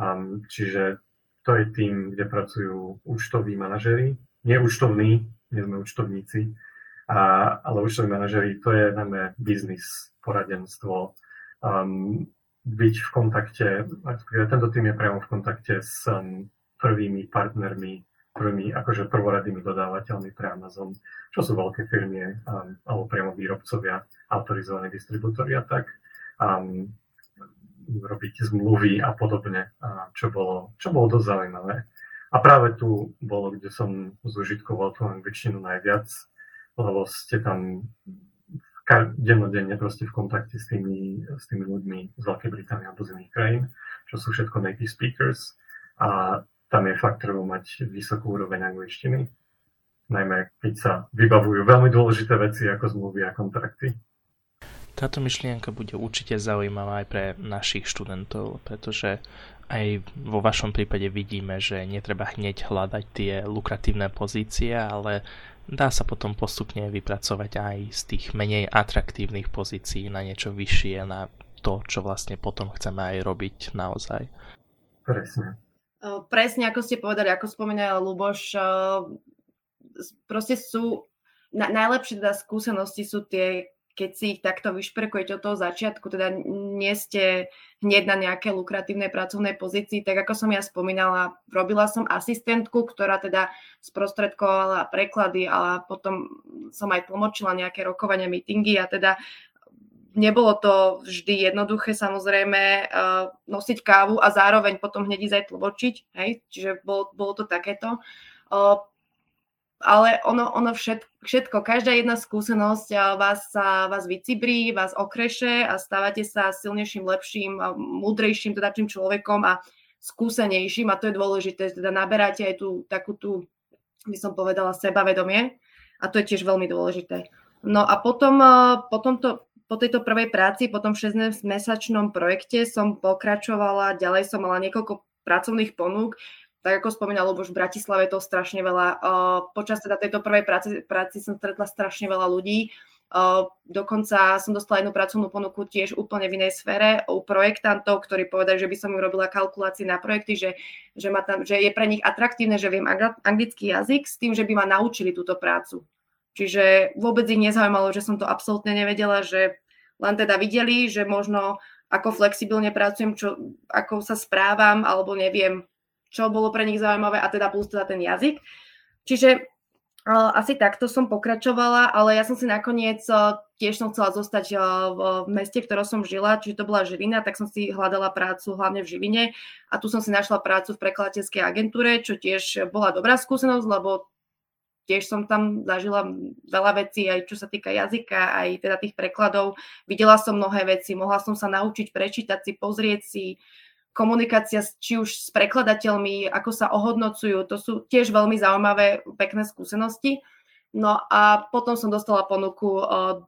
S2: Um, čiže to je tým, kde pracujú účtoví manažery. Nie účtovní, nie sme účtovníci, a, ale účtoví manažery, to je najmä biznis, poradenstvo, um, byť v kontakte, tento tým je priamo v kontakte s um, prvými partnermi, prvými akože prvoradými dodávateľmi pre Amazon, čo sú veľké firmy um, alebo priamo výrobcovia, autorizovaní distribútory a tak. Um, robiť zmluvy a podobne, čo, bolo, čo bolo dosť zaujímavé. A práve tu bolo, kde som zužitkoval tú angličtinu najviac, lebo ste tam dennodenne proste v kontakte s tými, s tými ľuďmi z Veľkej Británie alebo z iných krajín, čo sú všetko native speakers. A tam je fakt treba mať vysokú úroveň angličtiny, najmä keď sa vybavujú veľmi dôležité veci ako zmluvy a kontrakty.
S5: Táto myšlienka bude určite zaujímavá aj pre našich študentov, pretože aj vo vašom prípade vidíme, že netreba hneď hľadať tie lukratívne pozície, ale dá sa potom postupne vypracovať aj z tých menej atraktívnych pozícií na niečo vyššie, na to, čo vlastne potom chceme aj robiť naozaj.
S2: Presne.
S1: Presne ako ste povedali, ako spomínal Luboš, proste sú, na, najlepšie teda skúsenosti sú tie, keď si ich takto vyšperkujete od toho začiatku, teda nie ste hneď na nejaké lukratívnej pracovnej pozícii, tak ako som ja spomínala, robila som asistentku, ktorá teda sprostredkovala preklady, ale potom som aj tlmočila nejaké rokovania, meetingy a teda nebolo to vždy jednoduché samozrejme uh, nosiť kávu a zároveň potom hneď ísť aj tlmočiť, hej? čiže bolo, bolo to takéto. Ale ono, ono všetko, všetko, každá jedna skúsenosť vás, vás vycibrí, vás okreše a stávate sa silnejším, lepším, múdrejším teda tým človekom a skúsenejším. A to je dôležité, teda naberáte aj tú takú tú, by som povedala, sebavedomie. A to je tiež veľmi dôležité. No a potom, potom to, po tejto prvej práci, po tom 6-mesačnom projekte som pokračovala, ďalej som mala niekoľko pracovných ponúk, tak ako spomínal už v Bratislave to strašne veľa. Počas teda tejto prvej práci, práci som stretla strašne veľa ľudí. Dokonca som dostala jednu pracovnú ponuku tiež úplne v inej sfére u projektantov, ktorí povedali, že by som im robila kalkulácie na projekty, že, že, ma tam, že je pre nich atraktívne, že viem anglický jazyk s tým, že by ma naučili túto prácu. Čiže vôbec ich nezaujímalo, že som to absolútne nevedela, že len teda videli, že možno ako flexibilne pracujem, čo, ako sa správam, alebo neviem, čo bolo pre nich zaujímavé a teda plus teda ten jazyk. Čiže uh, asi takto som pokračovala, ale ja som si nakoniec uh, tiež som chcela zostať uh, v, meste, v ktorom som žila, čiže to bola Žilina, tak som si hľadala prácu hlavne v Žiline a tu som si našla prácu v prekladateľskej agentúre, čo tiež bola dobrá skúsenosť, lebo tiež som tam zažila veľa vecí, aj čo sa týka jazyka, aj teda tých prekladov. Videla som mnohé veci, mohla som sa naučiť prečítať si, pozrieť si, komunikácia či už s prekladateľmi, ako sa ohodnocujú, to sú tiež veľmi zaujímavé, pekné skúsenosti. No a potom som dostala ponuku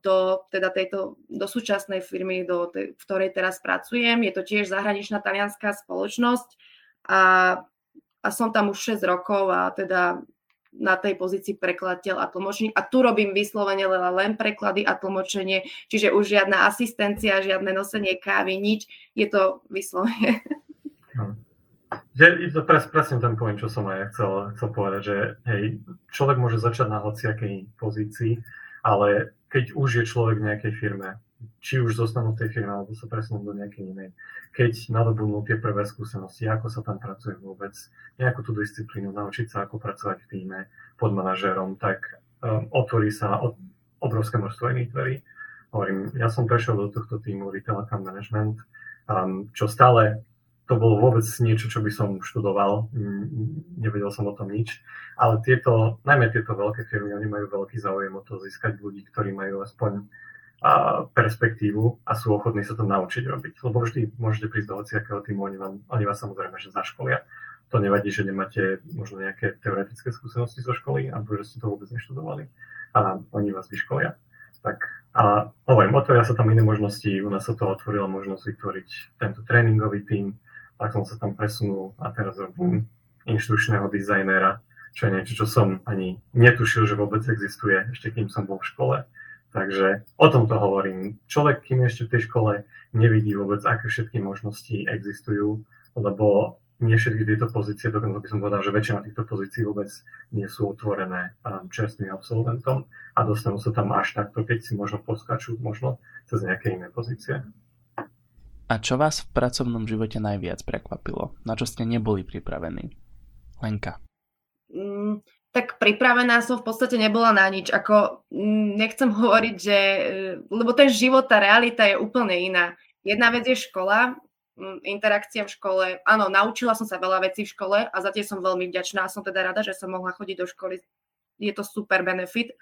S1: do, teda tejto, do súčasnej firmy, do tej, v ktorej teraz pracujem. Je to tiež zahraničná talianská spoločnosť a, a som tam už 6 rokov a teda na tej pozícii prekladateľ a tlmočník. A tu robím vyslovene len preklady a tlmočenie, čiže už žiadna asistencia, žiadne nosenie kávy, nič. Je to vyslovene.
S2: No. Je, to pres, presne ten point, čo som aj chcel, chcel povedať, že hej, človek môže začať na hociakej pozícii, ale keď už je človek v nejakej firme, či už zostanú v tej firme, alebo sa presunú do nejakej inej. Keď nadobudnú tie prvé skúsenosti, ako sa tam pracuje vôbec, nejakú tú disciplínu, naučiť sa, ako pracovať v týme pod manažérom, tak um, otvorí sa od, obrovské množstvo iných dverí. Hovorím, ja som prešiel do tohto týmu Retail Account Management, um, čo stále to bolo vôbec niečo, čo by som študoval, nevedel som o tom nič, ale tieto, najmä tieto veľké firmy, oni majú veľký záujem o to získať ľudí, ktorí majú aspoň perspektívu a sú ochotní sa to naučiť robiť. Lebo vždy môžete prísť do hociakého týmu, oni, vám, oni vás samozrejme že zaškolia. To nevadí, že nemáte možno nejaké teoretické skúsenosti zo školy, alebo že ste to vôbec neštudovali a oni vás vyškolia. Tak a hovorím, otvoria sa tam iné možnosti, u nás sa to otvorila možnosť vytvoriť tento tréningový tím, tak som sa tam presunul a teraz robím inštručného dizajnéra, čo je niečo, čo som ani netušil, že vôbec existuje, ešte kým som bol v škole Takže o tomto hovorím. Človek, kým ešte v tej škole nevidí vôbec, aké všetky možnosti existujú, lebo nie všetky tieto pozície, dokonca by som povedal, že väčšina týchto pozícií vôbec nie sú otvorené um, čerstvým absolventom a dostanú sa tam až takto, keď si možno poskačú možno cez nejaké iné pozície.
S5: A čo vás v pracovnom živote najviac prekvapilo? Na čo ste neboli pripravení? Lenka.
S1: Tak pripravená som v podstate nebola na nič. Ako mm, nechcem hovoriť, že... E, lebo ten život, tá realita je úplne iná. Jedna vec je škola, mm, interakcia v škole. Áno, naučila som sa veľa vecí v škole a za tie som veľmi vďačná. Som teda rada, že som mohla chodiť do školy. Je to super benefit.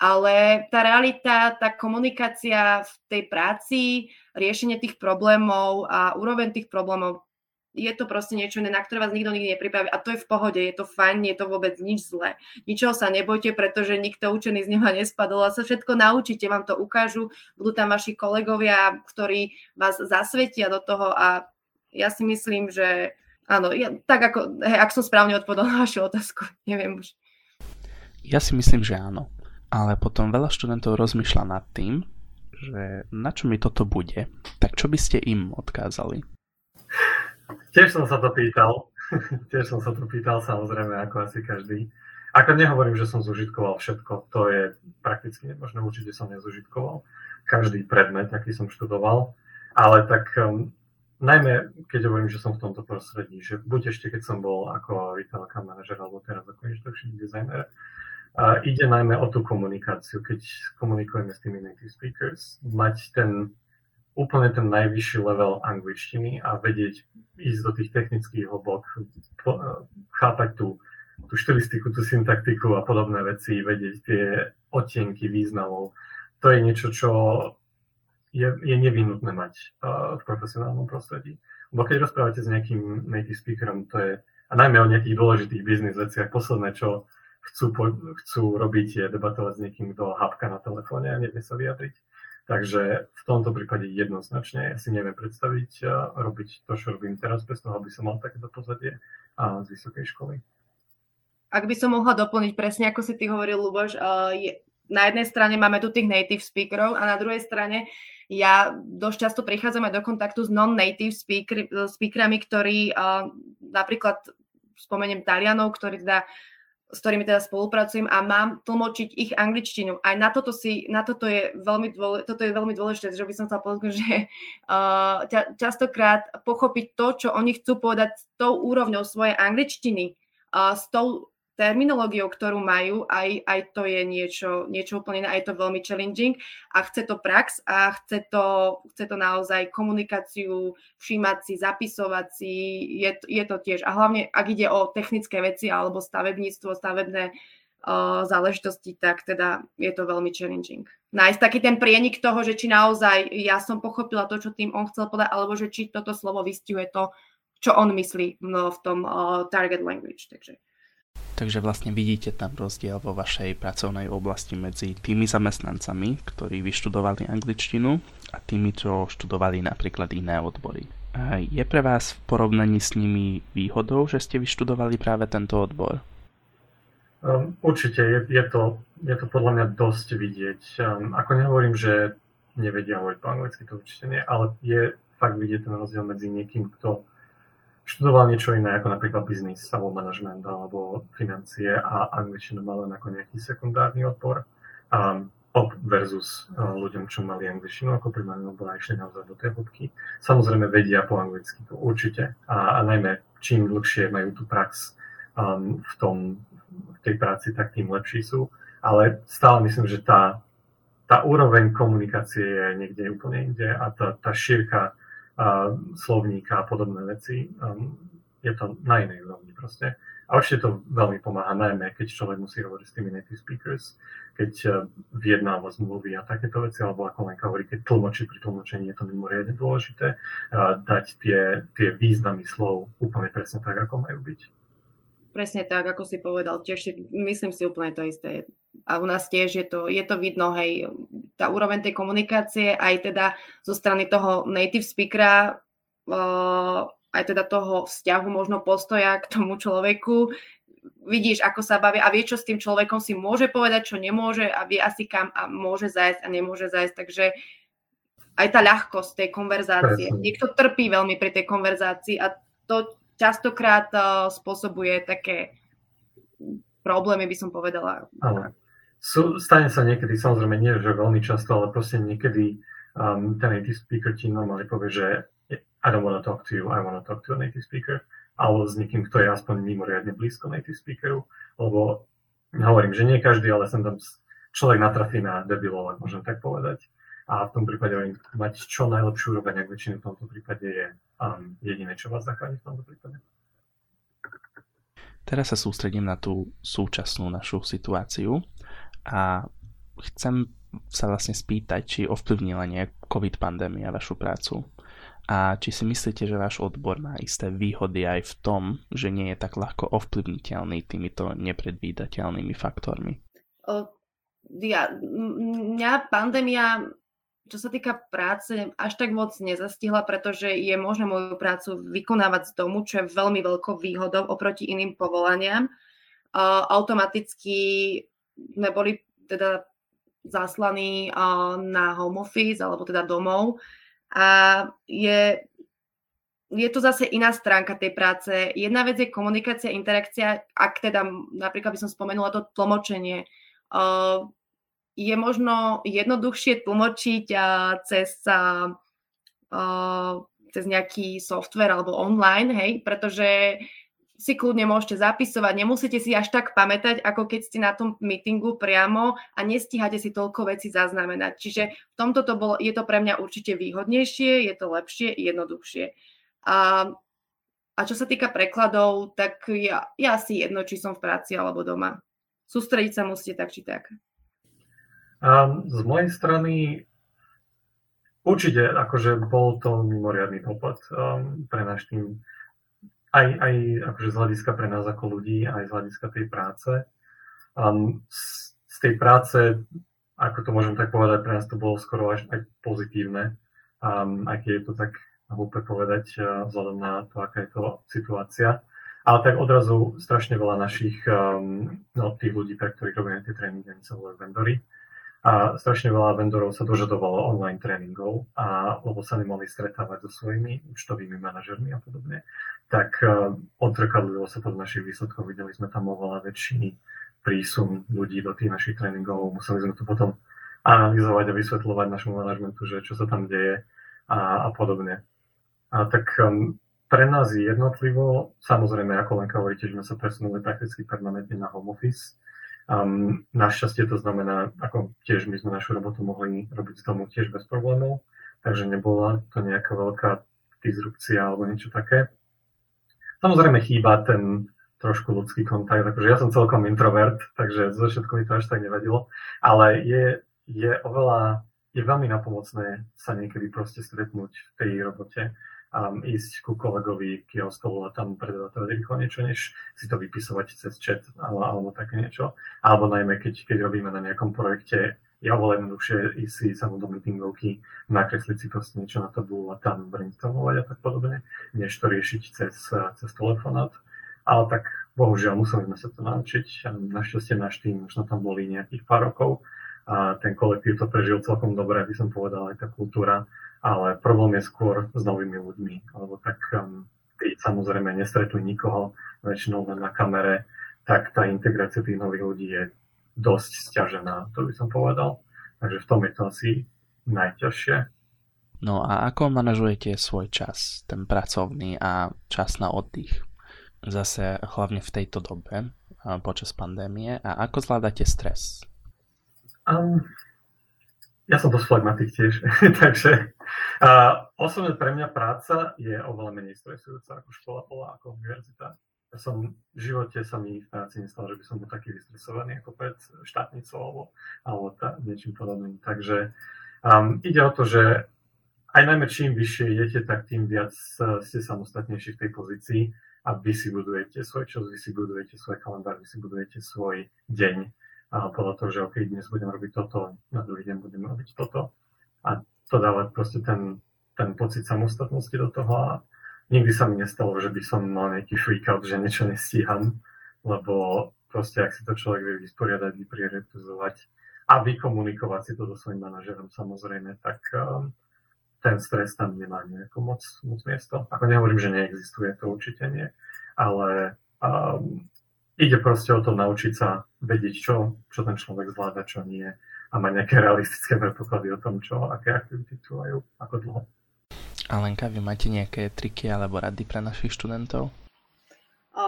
S1: Ale tá realita, tá komunikácia v tej práci, riešenie tých problémov a úroveň tých problémov, je to proste niečo iné, na ktoré vás nikto nikdy nepripraví a to je v pohode, je to fajn, nie je to vôbec nič zlé. Ničoho sa nebojte, pretože nikto učený z neba nespadol a sa všetko naučíte, vám to ukážu, budú tam vaši kolegovia, ktorí vás zasvetia do toho a ja si myslím, že áno, ja, tak ako, hej, ak som správne odpovedal na vašu otázku, neviem už.
S5: Ja si myslím, že áno. Ale potom veľa študentov rozmýšľa nad tým, že na čo mi toto bude, tak čo by ste im odkázali?
S2: Tiež som sa to pýtal. Tiež som sa to pýtal, samozrejme, ako asi každý. Ako nehovorím, že som zužitkoval všetko, to je prakticky nemožné, určite som nezužitkoval každý predmet, aký som študoval, ale tak um, najmä keď hovorím, že som v tomto prostredí, že buď ešte keď som bol ako retail manager alebo teraz ako instruction designer, a ide najmä o tú komunikáciu, keď komunikujeme s tými native speakers, mať ten úplne ten najvyšší level angličtiny a vedieť ísť do tých technických hlbok, chápať tú, tú štilistiku, tú syntaktiku a podobné veci, vedieť tie odtienky významov. To je niečo, čo je, je nevyhnutné mať uh, v profesionálnom prostredí. Lebo keď rozprávate s nejakým native speakerom, to je, a najmä o nejakých dôležitých biznis veciach, posledné, čo chcú, po, chcú robiť, je debatovať s niekým, kto hapka na telefóne a nevie sa vyjadriť. Takže v tomto prípade jednoznačne ja si neviem predstaviť a robiť to, čo robím teraz, bez toho, aby som mal takéto pozadie z vysokej školy.
S1: Ak by som mohla doplniť presne, ako si ty hovoril, Luboš, je, na jednej strane máme tu tých native speakerov a na druhej strane ja dosť často prichádzam aj do kontaktu s non-native speaker, speakerami, ktorí uh, napríklad spomeniem Talianov, ktorí teda s ktorými teda spolupracujem a mám tlmočiť ich angličtinu. Aj na toto, si, na toto, je, veľmi dôle, toto je veľmi dôležité, že by som chcela povedať, že uh, častokrát pochopiť to, čo oni chcú povedať s tou úrovňou svojej angličtiny, uh, s tou terminológiou, ktorú majú, aj, aj to je niečo, niečo úplne iné, aj to veľmi challenging a chce to prax a chce to, chce to naozaj komunikáciu, všímať si, zapisovať si, je, je to tiež. A hlavne, ak ide o technické veci alebo stavebníctvo, stavebné uh, záležitosti, tak teda je to veľmi challenging. Nájsť taký ten prienik toho, že či naozaj ja som pochopila to, čo tým on chcel povedať, alebo že či toto slovo vystihuje to, čo on myslí no, v tom uh, target language. Takže
S5: Takže vlastne vidíte tam rozdiel vo vašej pracovnej oblasti medzi tými zamestnancami, ktorí vyštudovali angličtinu a tými, čo študovali napríklad iné odbory. Je pre vás v porovnaní s nimi výhodou, že ste vyštudovali práve tento odbor?
S2: Um, určite, je, je, to, je to podľa mňa dosť vidieť. Um, ako nehovorím, že nevedia hovoriť po anglicky, to určite nie, ale je fakt vidieť ten rozdiel medzi niekým, kto študoval niečo iné, ako napríklad biznis, alebo management, alebo financie a angličtinu mal len ako nejaký sekundárny odpor. Um, versus uh, ľuďom, čo mali angličtinu ako primárnu odbor a išli naozaj do tej hĺbky. Samozrejme vedia po anglicky, to určite. A, a najmä čím dlhšie majú tú prax um, v, tom, v tej práci, tak tým lepší sú. Ale stále myslím, že tá, tá úroveň komunikácie je niekde úplne inde a tá, tá šírka a slovníka a podobné veci. Um, je to na inej úrovni proste. A určite to veľmi pomáha, najmä keď človek musí hovoriť s tými native speakers, keď uh, vyjednáva zmluvy a takéto veci, alebo ako Lenka hovorí, keď tlmočí pri tlmočení, je to mimoriadne dôležité, dať tie, tie významy slov úplne presne tak, ako majú byť.
S1: Presne tak, ako si povedal, tiež myslím si úplne to isté. A u nás tiež je to, je to vidno, hej, tá úroveň tej komunikácie, aj teda zo strany toho native speakera, uh, aj teda toho vzťahu, možno postoja k tomu človeku, vidíš, ako sa baví a vie, čo s tým človekom si môže povedať, čo nemôže a vie asi kam a môže zajsť a nemôže zajsť, takže aj tá ľahkosť tej konverzácie. Presne. Niekto trpí veľmi pri tej konverzácii a to častokrát uh, spôsobuje také problémy, by som povedala.
S2: Áno. Stane sa niekedy, samozrejme nie, že veľmi často, ale proste niekedy um, ten native speaker ti normálne povie, že I don't want to talk to you, I want to talk to a native speaker, alebo s niekým, kto je aspoň mimoriadne blízko native speakeru, lebo hovorím, že nie každý, ale sem tam človek natrafí na debilov, ak môžem tak povedať. A v tom prípade mať čo najlepšiu úroveň angličtiny v tomto prípade je um, jediné, čo vás zachráni v tomto prípade.
S5: Teraz sa sústredím na tú súčasnú našu situáciu a chcem sa vlastne spýtať, či ovplyvnila nejak COVID pandémia vašu prácu a či si myslíte, že váš odbor má isté výhody aj v tom, že nie je tak ľahko ovplyvniteľný týmito nepredvídateľnými faktormi?
S1: O, ja, mňa pandémia čo sa týka práce, až tak moc nezastihla, pretože je možné moju prácu vykonávať z domu, čo je veľmi veľkou výhodou oproti iným povolaniam. Uh, automaticky sme boli teda zaslaní na home office alebo teda domov a je, je to zase iná stránka tej práce. Jedna vec je komunikácia, interakcia, ak teda napríklad by som spomenula to tlmočenie. Je možno jednoduchšie tlmočiť cez, cez nejaký software alebo online, hej, pretože si kľudne môžete zapisovať, nemusíte si až tak pamätať, ako keď ste na tom meetingu priamo a nestíhate si toľko veci zaznamenať. Čiže v tomto to bolo, je to pre mňa určite výhodnejšie, je to lepšie, jednoduchšie. A, a čo sa týka prekladov, tak ja, ja si jedno, či som v práci alebo doma. Sústrediť sa musíte tak či tak.
S2: Um, z mojej strany určite akože bol to mimoriadný dopad um, pre náš tým aj, aj akože z hľadiska pre nás ako ľudí, aj z hľadiska tej práce. Um, z, z tej práce, ako to môžem tak povedať, pre nás to bolo skoro až aj pozitívne, um, aj keď je to tak hlúpe povedať uh, vzhľadom na to, aká je to situácia. Ale tak odrazu strašne veľa našich, um, no, tých ľudí, pre ktorých robíme tie tréningy, oni sa volajú vendory, a strašne veľa vendorov sa dožadovalo online tréningov, a, lebo sa nemohli stretávať so svojimi účtovými manažermi a podobne. Tak uh, odzrkadlilo sa to v našich výsledkoch. Videli sme tam oveľa väčší prísun ľudí do tých našich tréningov. Museli sme to potom analyzovať a vysvetľovať našemu manažmentu, že čo sa tam deje a, a podobne. A tak um, pre nás jednotlivo, samozrejme, ako Lenka hovoríte, že sme sa presunuli prakticky permanentne na home office, Um, našťastie to znamená, ako tiež my sme našu robotu mohli robiť z domu tiež bez problémov, takže nebola to nejaká veľká disrupcia alebo niečo také. Samozrejme chýba ten trošku ľudský kontakt, akože ja som celkom introvert, takže zo začiatku mi to až tak nevadilo, ale je, je oveľa, je veľmi napomocné sa niekedy proste stretnúť v tej robote um, ísť ku kolegovi k jeho stolu a tam predávať rýchlo niečo, než si to vypisovať cez chat alebo, alebo také niečo. Alebo najmä, keď, keď robíme na nejakom projekte, je oveľa jednoduchšie ísť si samú do meetingovky, nakresliť si proste niečo na tabulu a tam brainstormovať a tak podobne, než to riešiť cez, cez telefonát. Ale tak bohužiaľ museli sme sa to naučiť. Našťastie náš tým už na tam boli nejakých pár rokov a ten kolektív to prežil celkom dobre, by som povedal, aj tá kultúra ale problém je skôr s novými ľuďmi, alebo tak um, keď samozrejme nestretli nikoho, väčšinou len na kamere, tak tá integrácia tých nových ľudí je dosť stiažená, to by som povedal. Takže v tom je to asi najťažšie.
S5: No a ako manažujete svoj čas, ten pracovný a čas na oddych? Zase hlavne v tejto dobe, počas pandémie. A ako zvládate stres?
S2: Um, ja som dosť flagmatik tiež, takže uh, osobne pre mňa práca je oveľa menej stresujúca ako škola bola, ako univerzita. Ja som v živote sa mi v práci nestalo, že by som bol taký vystresovaný ako pred štátnicou alebo, alebo tá, niečím podobným. Takže um, ide o to, že aj najmä čím vyššie idete, tak tým viac ste samostatnejší v tej pozícii a vy si budujete svoj čas, vy si budujete svoj kalendár, vy si budujete svoj deň a podľa toho, že OK, dnes budem robiť toto, na druhý deň budem robiť toto. A to dáva proste ten, ten pocit samostatnosti do toho a nikdy sa mi nestalo, že by som mal nejaký freakout, že niečo nestíham, lebo proste ak si to človek vie vysporiadať, vyprioritizovať a vykomunikovať si to so svojím manažerom samozrejme, tak um, ten stres tam nemá nejako moc, moc miesto. Ako nehovorím, že neexistuje, to určite nie, ale um, ide proste o to naučiť sa vedieť, čo, čo ten človek zvláda, čo nie a mať nejaké realistické predpoklady o tom, čo, aké aktivity trvajú, ako dlho.
S5: Alenka, vy máte nejaké triky alebo rady pre našich študentov?
S1: O,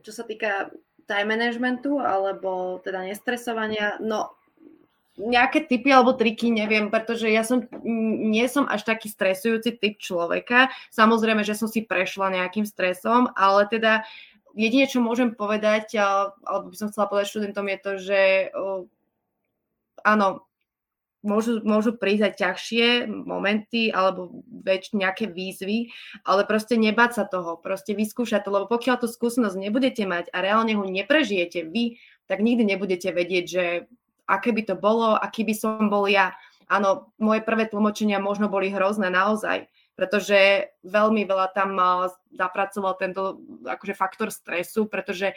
S1: čo sa týka time managementu alebo teda nestresovania, no nejaké typy alebo triky neviem, pretože ja som, nie som až taký stresujúci typ človeka. Samozrejme, že som si prešla nejakým stresom, ale teda jedine, čo môžem povedať, alebo by som chcela povedať študentom, je to, že áno, môžu, môžu prísť aj ťažšie momenty alebo väč, nejaké výzvy, ale proste nebáť sa toho, proste vyskúšať to, lebo pokiaľ tú skúsenosť nebudete mať a reálne ho neprežijete vy, tak nikdy nebudete vedieť, že aké by to bolo, aký by som bol ja. Áno, moje prvé tlmočenia možno boli hrozné naozaj, pretože veľmi veľa tam zapracoval tento akože faktor stresu, pretože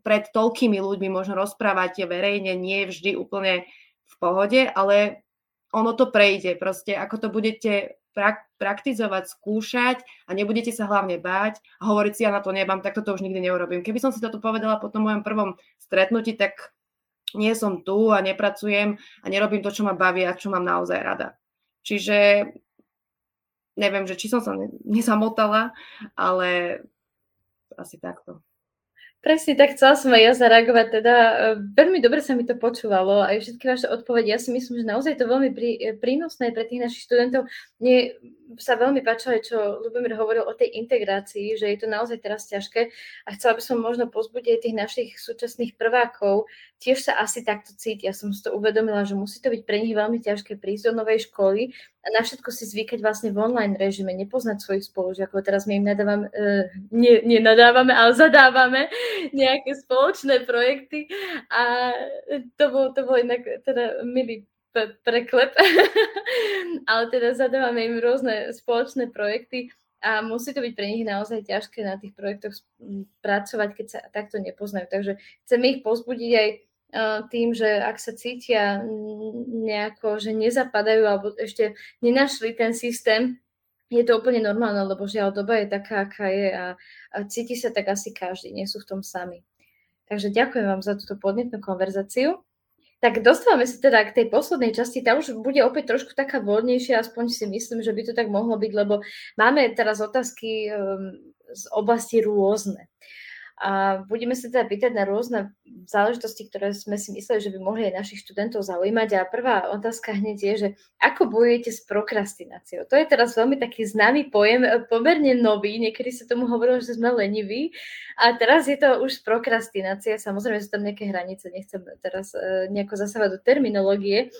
S1: pred toľkými ľuďmi možno rozprávate verejne, nie je vždy úplne v pohode, ale ono to prejde. Proste ako to budete prak- praktizovať, skúšať a nebudete sa hlavne báť a hovoriť si, ja na to nemám, tak toto už nikdy neurobím. Keby som si toto povedala po tom mojom prvom stretnutí, tak nie som tu a nepracujem a nerobím to, čo ma baví a čo mám naozaj rada. Čiže neviem, že či som sa nezamotala, ale asi takto.
S4: Presne tak chcela som aj ja zareagovať. Teda e, veľmi dobre sa mi to počúvalo aj všetky vaše odpovede. Ja si myslím, že naozaj to veľmi prí, e, prínosné pre tých našich študentov. Mne sa veľmi páčilo aj, čo Lubomír hovoril o tej integrácii, že je to naozaj teraz ťažké a chcela by som možno pozbudiť tých našich súčasných prvákov, tiež sa asi takto cítia. Ja som si to uvedomila, že musí to byť pre nich veľmi ťažké prísť do novej školy a na všetko si zvykať vlastne v online režime, nepoznať svojich spolužiakov. Teraz my im nadávame, uh, nie, nenadávame, ale zadávame nejaké spoločné projekty a to bol, to bol inak teda milý preklep, ale teda zadávame im rôzne spoločné projekty a musí to byť pre nich naozaj ťažké na tých projektoch pracovať, keď sa takto nepoznajú. Takže chceme ich pozbudiť aj tým, že ak sa cítia nejako, že nezapadajú alebo ešte nenašli ten systém, je to úplne normálne, lebo žiaľ doba je taká, aká je a, a cíti sa tak asi každý, nie sú v tom sami. Takže ďakujem vám za túto podnetnú konverzáciu. Tak dostávame sa teda k tej poslednej časti, tá už bude opäť trošku taká voľnejšia, aspoň si myslím, že by to tak mohlo byť, lebo máme teraz otázky um, z oblasti rôzne. A budeme sa teda pýtať na rôzne záležitosti, ktoré sme si mysleli, že by mohli aj našich študentov zaujímať. A prvá otázka hneď je, že ako bojujete s prokrastináciou? To je teraz veľmi taký známy pojem, e, pomerne nový. Niekedy sa tomu hovorilo, že sme leniví. A teraz je to už prokrastinácia. Samozrejme sú tam nejaké hranice, nechcem teraz e, nejako zasávať do terminológie.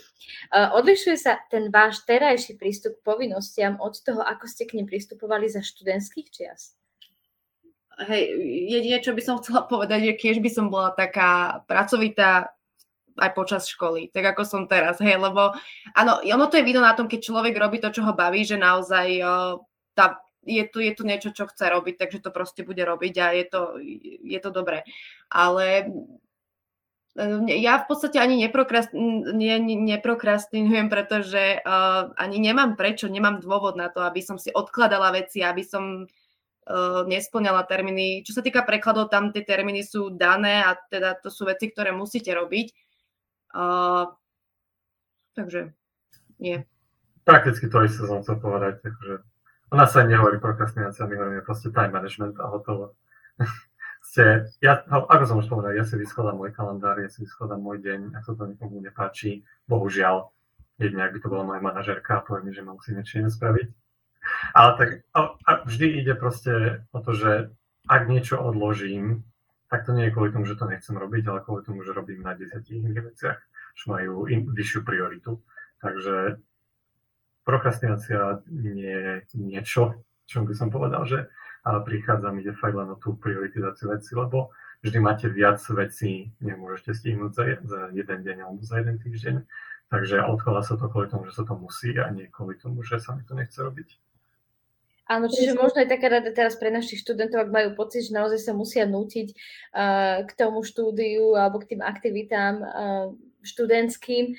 S4: Odlišuje sa ten váš terajší prístup k povinnostiam od toho, ako ste k nim pristupovali za študentských čias?
S1: Hej, jedine, čo by som chcela povedať, že keď by som bola taká pracovitá aj počas školy, tak ako som teraz, hej, lebo áno, ono to je vidno na tom, keď človek robí to, čo ho baví, že naozaj uh, tá, je, tu, je tu niečo, čo chce robiť, takže to proste bude robiť a je to, je to dobré. Ale ja v podstate ani neprokrast, ne, neprokrastinujem, pretože uh, ani nemám prečo, nemám dôvod na to, aby som si odkladala veci, aby som nesplňala termíny. Čo sa týka prekladov, tam tie termíny sú dané a teda to sú veci, ktoré musíte robiť. Uh, takže nie.
S2: Prakticky to isté som chcel povedať. Takže ona sa nehovorí prokrastinácia, my hovoríme proste time management a hotovo. Ste, ja, ako som už povedal, ja si vyskladám môj kalendár, ja si vyskladám môj deň, ak sa to nikomu nepáči, bohužiaľ, jedne, ak by to bola moja manažerka a povie mi, že mám si niečo spraviť, ale tak a, a vždy ide proste o to, že ak niečo odložím, tak to nie je kvôli tomu, že to nechcem robiť, ale kvôli tomu, že robím na desiatich iných veciach, čo majú in, vyššiu prioritu. Takže prokrastinácia nie je niečo, čo by som povedal, že ale prichádza mi fakt len o tú prioritizáciu veci, lebo vždy máte viac vecí, nemôžete stihnúť za, za jeden deň alebo za jeden týždeň. Takže odkladá sa to kvôli tomu, že sa to musí a nie kvôli tomu, že sa mi to nechce robiť.
S4: Áno, čiže možno aj taká rada teraz pre našich študentov, ak majú pocit, že naozaj sa musia nútiť uh, k tomu štúdiu alebo k tým aktivitám uh, študentským,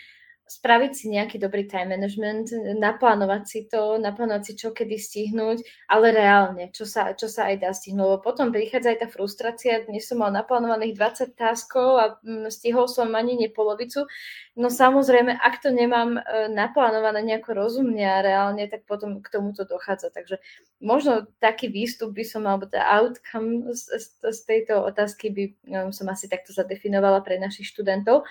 S4: spraviť si nejaký dobrý time management, naplánovať si to, naplánovať si čo kedy stihnúť, ale reálne, čo sa, čo sa aj dá stihnúť. Lebo potom prichádza aj tá frustrácia, dnes som mal naplánovaných 20 táskov a mm, stihol som ani nepolovicu. No samozrejme, ak to nemám e, naplánované nejako rozumne a reálne, tak potom k tomuto dochádza. Takže možno taký výstup by som, alebo tá outcome z, z, z tejto otázky by um, som asi takto zadefinovala pre našich študentov.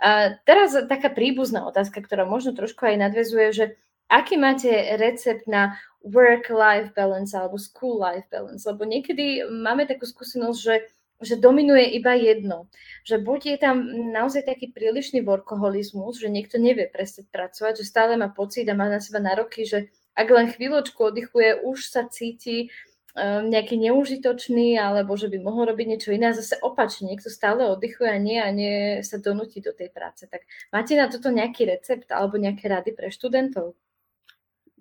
S4: A teraz taká príbuzná otázka, ktorá možno trošku aj nadvezuje, že aký máte recept na work-life balance alebo school-life balance? Lebo niekedy máme takú skúsenosť, že že dominuje iba jedno. Že buď je tam naozaj taký prílišný workoholizmus, že niekto nevie prestať pracovať, že stále má pocit a má na seba nároky, že ak len chvíľočku oddychuje, už sa cíti nejaký neužitočný, alebo že by mohol robiť niečo iné. A zase opačne, niekto stále oddychuje a nie a nie sa donúti do tej práce. Tak máte na toto nejaký recept alebo nejaké rady pre študentov?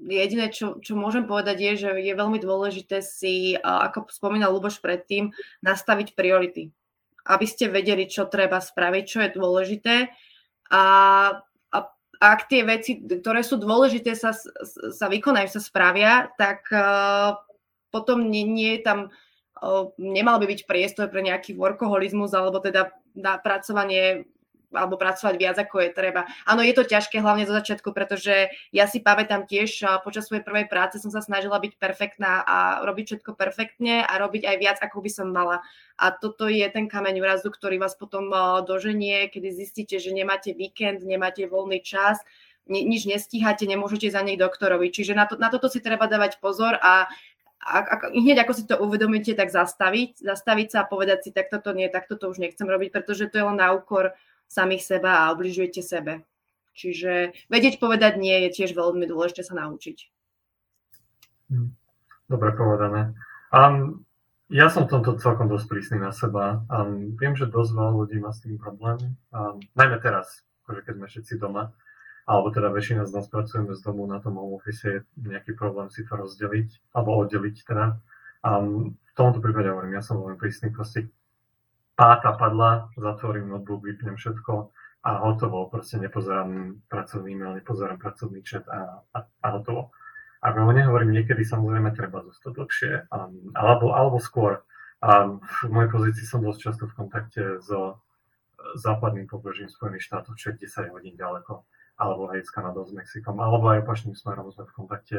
S1: jediné, čo, čo môžem povedať, je, že je veľmi dôležité si, ako spomínal Luboš predtým, nastaviť priority. aby ste vedeli, čo treba spraviť, čo je dôležité. A, a ak tie veci, ktoré sú dôležité, sa, sa vykonajú, sa spravia, tak uh, potom nie, nie je tam, nemal by byť priestor pre nejaký workoholizmus alebo teda na pracovanie alebo pracovať viac ako je treba. Áno, je to ťažké hlavne zo začiatku, pretože ja si pamätám tiež, počas svojej prvej práce som sa snažila byť perfektná a robiť všetko perfektne a robiť aj viac, ako by som mala. A toto je ten kameň úrazu, ktorý vás potom doženie, kedy zistíte, že nemáte víkend, nemáte voľný čas, nič nestíhate, nemôžete za nej doktorovi. Čiže na, to, na toto si treba dávať pozor a a, a hneď ako si to uvedomíte, tak zastaviť, zastaviť sa a povedať si, tak toto nie, tak toto už nechcem robiť, pretože to je len na úkor samých seba a obližujete sebe. Čiže vedieť povedať nie je tiež veľmi dôležité sa naučiť.
S2: Hm. Dobre povedané. Um, ja som v tomto celkom dosť prísny na seba. Um, viem, že dosť veľa ľudí má s tým problém. Um, najmä teraz, akože keď sme všetci doma, alebo teda väčšina z nás pracujeme z domu na tom home office, je nejaký problém si to rozdeliť, alebo oddeliť teda. Um, v tomto prípade hovorím, ja som veľmi prísny, proste páta padla, zatvorím notebook, vypnem všetko a hotovo. Proste nepozerám pracovný e-mail, nepozerám pracovný chat a, a, a hotovo. A ho nehovorím, niekedy samozrejme treba zostať dlhšie, um, alebo, alebo skôr. Um, v mojej pozícii som dosť často v kontakte so západným pobrežím Spojených štátov, čo je 10 hodín ďaleko, alebo aj s Kanadou, s Mexikom, alebo aj opačným smerom sme v kontakte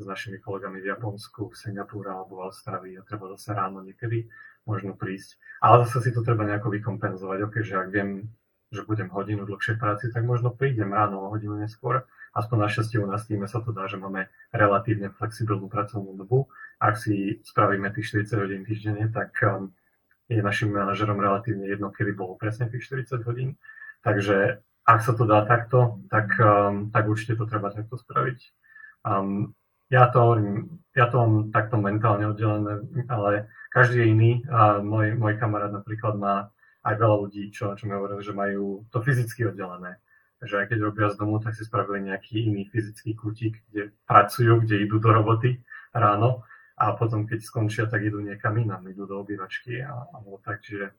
S2: s našimi kolegami v Japonsku, v Singapúre alebo v Austrálii a treba zase ráno niekedy možno prísť. Ale zase si to treba nejako vykompenzovať. Ok, že ak viem, že budem hodinu dlhšie práci, tak možno prídem ráno o hodinu neskôr. Aspoň našťastie u nás týme sa to dá, že máme relatívne flexibilnú pracovnú dobu. Ak si spravíme tých 40 hodín týždenne, tak um, je našim manažerom relatívne jedno, kedy bolo presne tých 40 hodín. Takže ak sa to dá takto, tak, um, tak určite to treba takto spraviť. Um, ja to, ja to mám takto mentálne oddelené, ale každý je iný. A môj, môj kamarát napríklad má aj veľa ľudí, čo, čo mi hovorili, že majú to fyzicky oddelené. Že aj keď robia z domu, tak si spravili nejaký iný fyzický kútik, kde pracujú, kde idú do roboty ráno a potom, keď skončia, tak idú niekam inám, idú do obývačky a, alebo tak. Čiže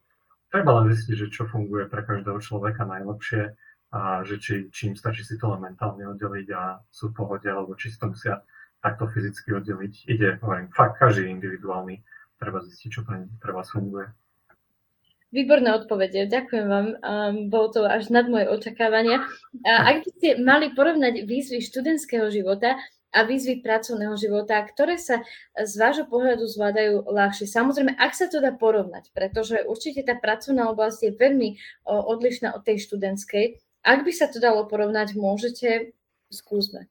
S2: treba len zistiť, že čo funguje pre každého človeka najlepšie a že či, čím stačí si to len mentálne oddeliť a sú v pohode, alebo či si to musia takto fyzicky oddeliť. Ide, hovorím, fakt každý individuálny, treba zistiť, čo pre, pre vás funguje.
S4: Výborné odpovede, ďakujem vám. Um, bolo to až nad moje očakávania. A ak by ste mali porovnať výzvy študentského života a výzvy pracovného života, ktoré sa z vášho pohľadu zvládajú ľahšie. Samozrejme, ak sa to dá porovnať, pretože určite tá pracovná oblasť je veľmi odlišná od tej študentskej. Ak by sa to dalo porovnať, môžete, skúsme.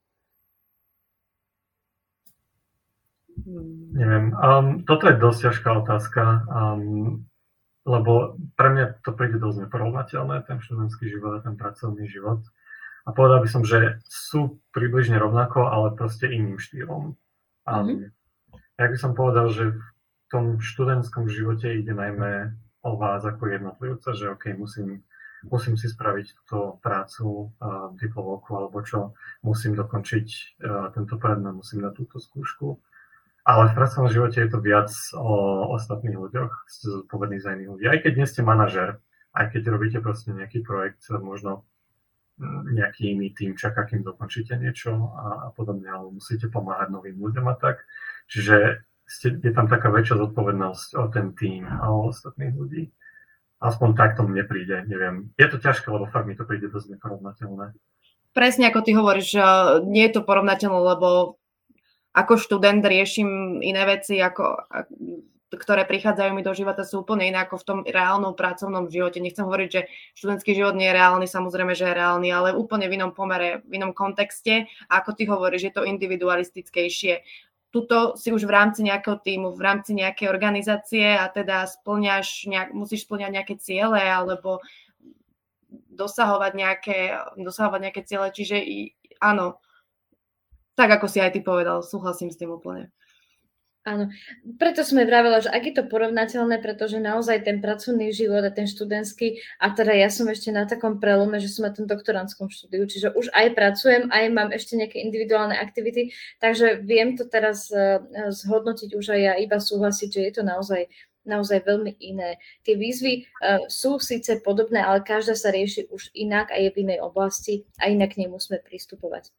S2: Neviem. Um, toto je dosť ťažká otázka, um, lebo pre mňa to príde dosť neporovnateľné, ten študentský život a ten pracovný život. A povedal by som, že sú približne rovnako, ale proste iným štýlom. Um, mm-hmm. Ja by som povedal, že v tom študentskom živote ide najmä o vás ako jednotlivca, že OK, musím, musím si spraviť túto prácu, uh, diplomovku alebo čo, musím dokončiť uh, tento predmet, musím dať túto skúšku ale v pracovnom živote je to viac o ostatných ľuďoch, ste zodpovední za iných ľudí. Aj keď nie ste manažer, aj keď robíte proste nejaký projekt, možno mm, nejaký iný tým čaká, kým dokončíte niečo a, a podobne, alebo musíte pomáhať novým ľuďom a tak. Čiže ste, je tam taká väčšia zodpovednosť o ten tým a o ostatných ľudí. Aspoň takto mne príde, neviem. Je to ťažké, lebo fakt mi to príde dosť neporovnateľné.
S1: Presne ako ty hovoríš, nie je to porovnateľné, lebo ako študent riešim iné veci, ako, ktoré prichádzajú mi do života, sú úplne iné ako v tom reálnom pracovnom živote. Nechcem hovoriť, že študentský život nie je reálny, samozrejme, že je reálny, ale úplne v inom pomere, v inom kontexte. A ako ty hovoríš, je to individualistickejšie. Tuto si už v rámci nejakého týmu, v rámci nejakej organizácie a teda splňaš, nejak, musíš splňať nejaké ciele alebo dosahovať nejaké, dosahovať nejaké ciele. Čiže áno, tak ako si aj ty povedal, súhlasím s tým úplne.
S4: Áno, preto sme vravela, že ak je to porovnateľné, pretože naozaj ten pracovný život a ten študentský, a teda ja som ešte na takom prelome, že som na tom doktorantskom štúdiu, čiže už aj pracujem, aj mám ešte nejaké individuálne aktivity, takže viem to teraz uh, zhodnotiť už aj ja iba súhlasiť, že je to naozaj naozaj veľmi iné. Tie výzvy uh, sú síce podobné, ale každá sa rieši už inak a je v inej oblasti a inak k nej musíme pristupovať.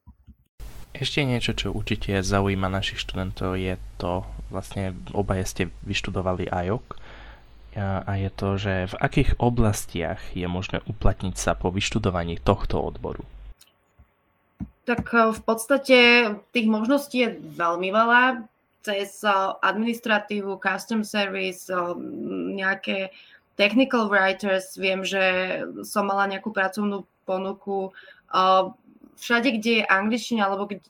S5: Ešte niečo, čo určite zaujíma našich študentov, je to, vlastne obaje ste vyštudovali IOC, a je to, že v akých oblastiach je možné uplatniť sa po vyštudovaní tohto odboru?
S1: Tak e, v podstate tých možností je veľmi veľa. Cez e, administratívu, custom service, e, nejaké technical writers, viem, že som mala nejakú pracovnú ponuku všade, kde je angličtina, alebo kde,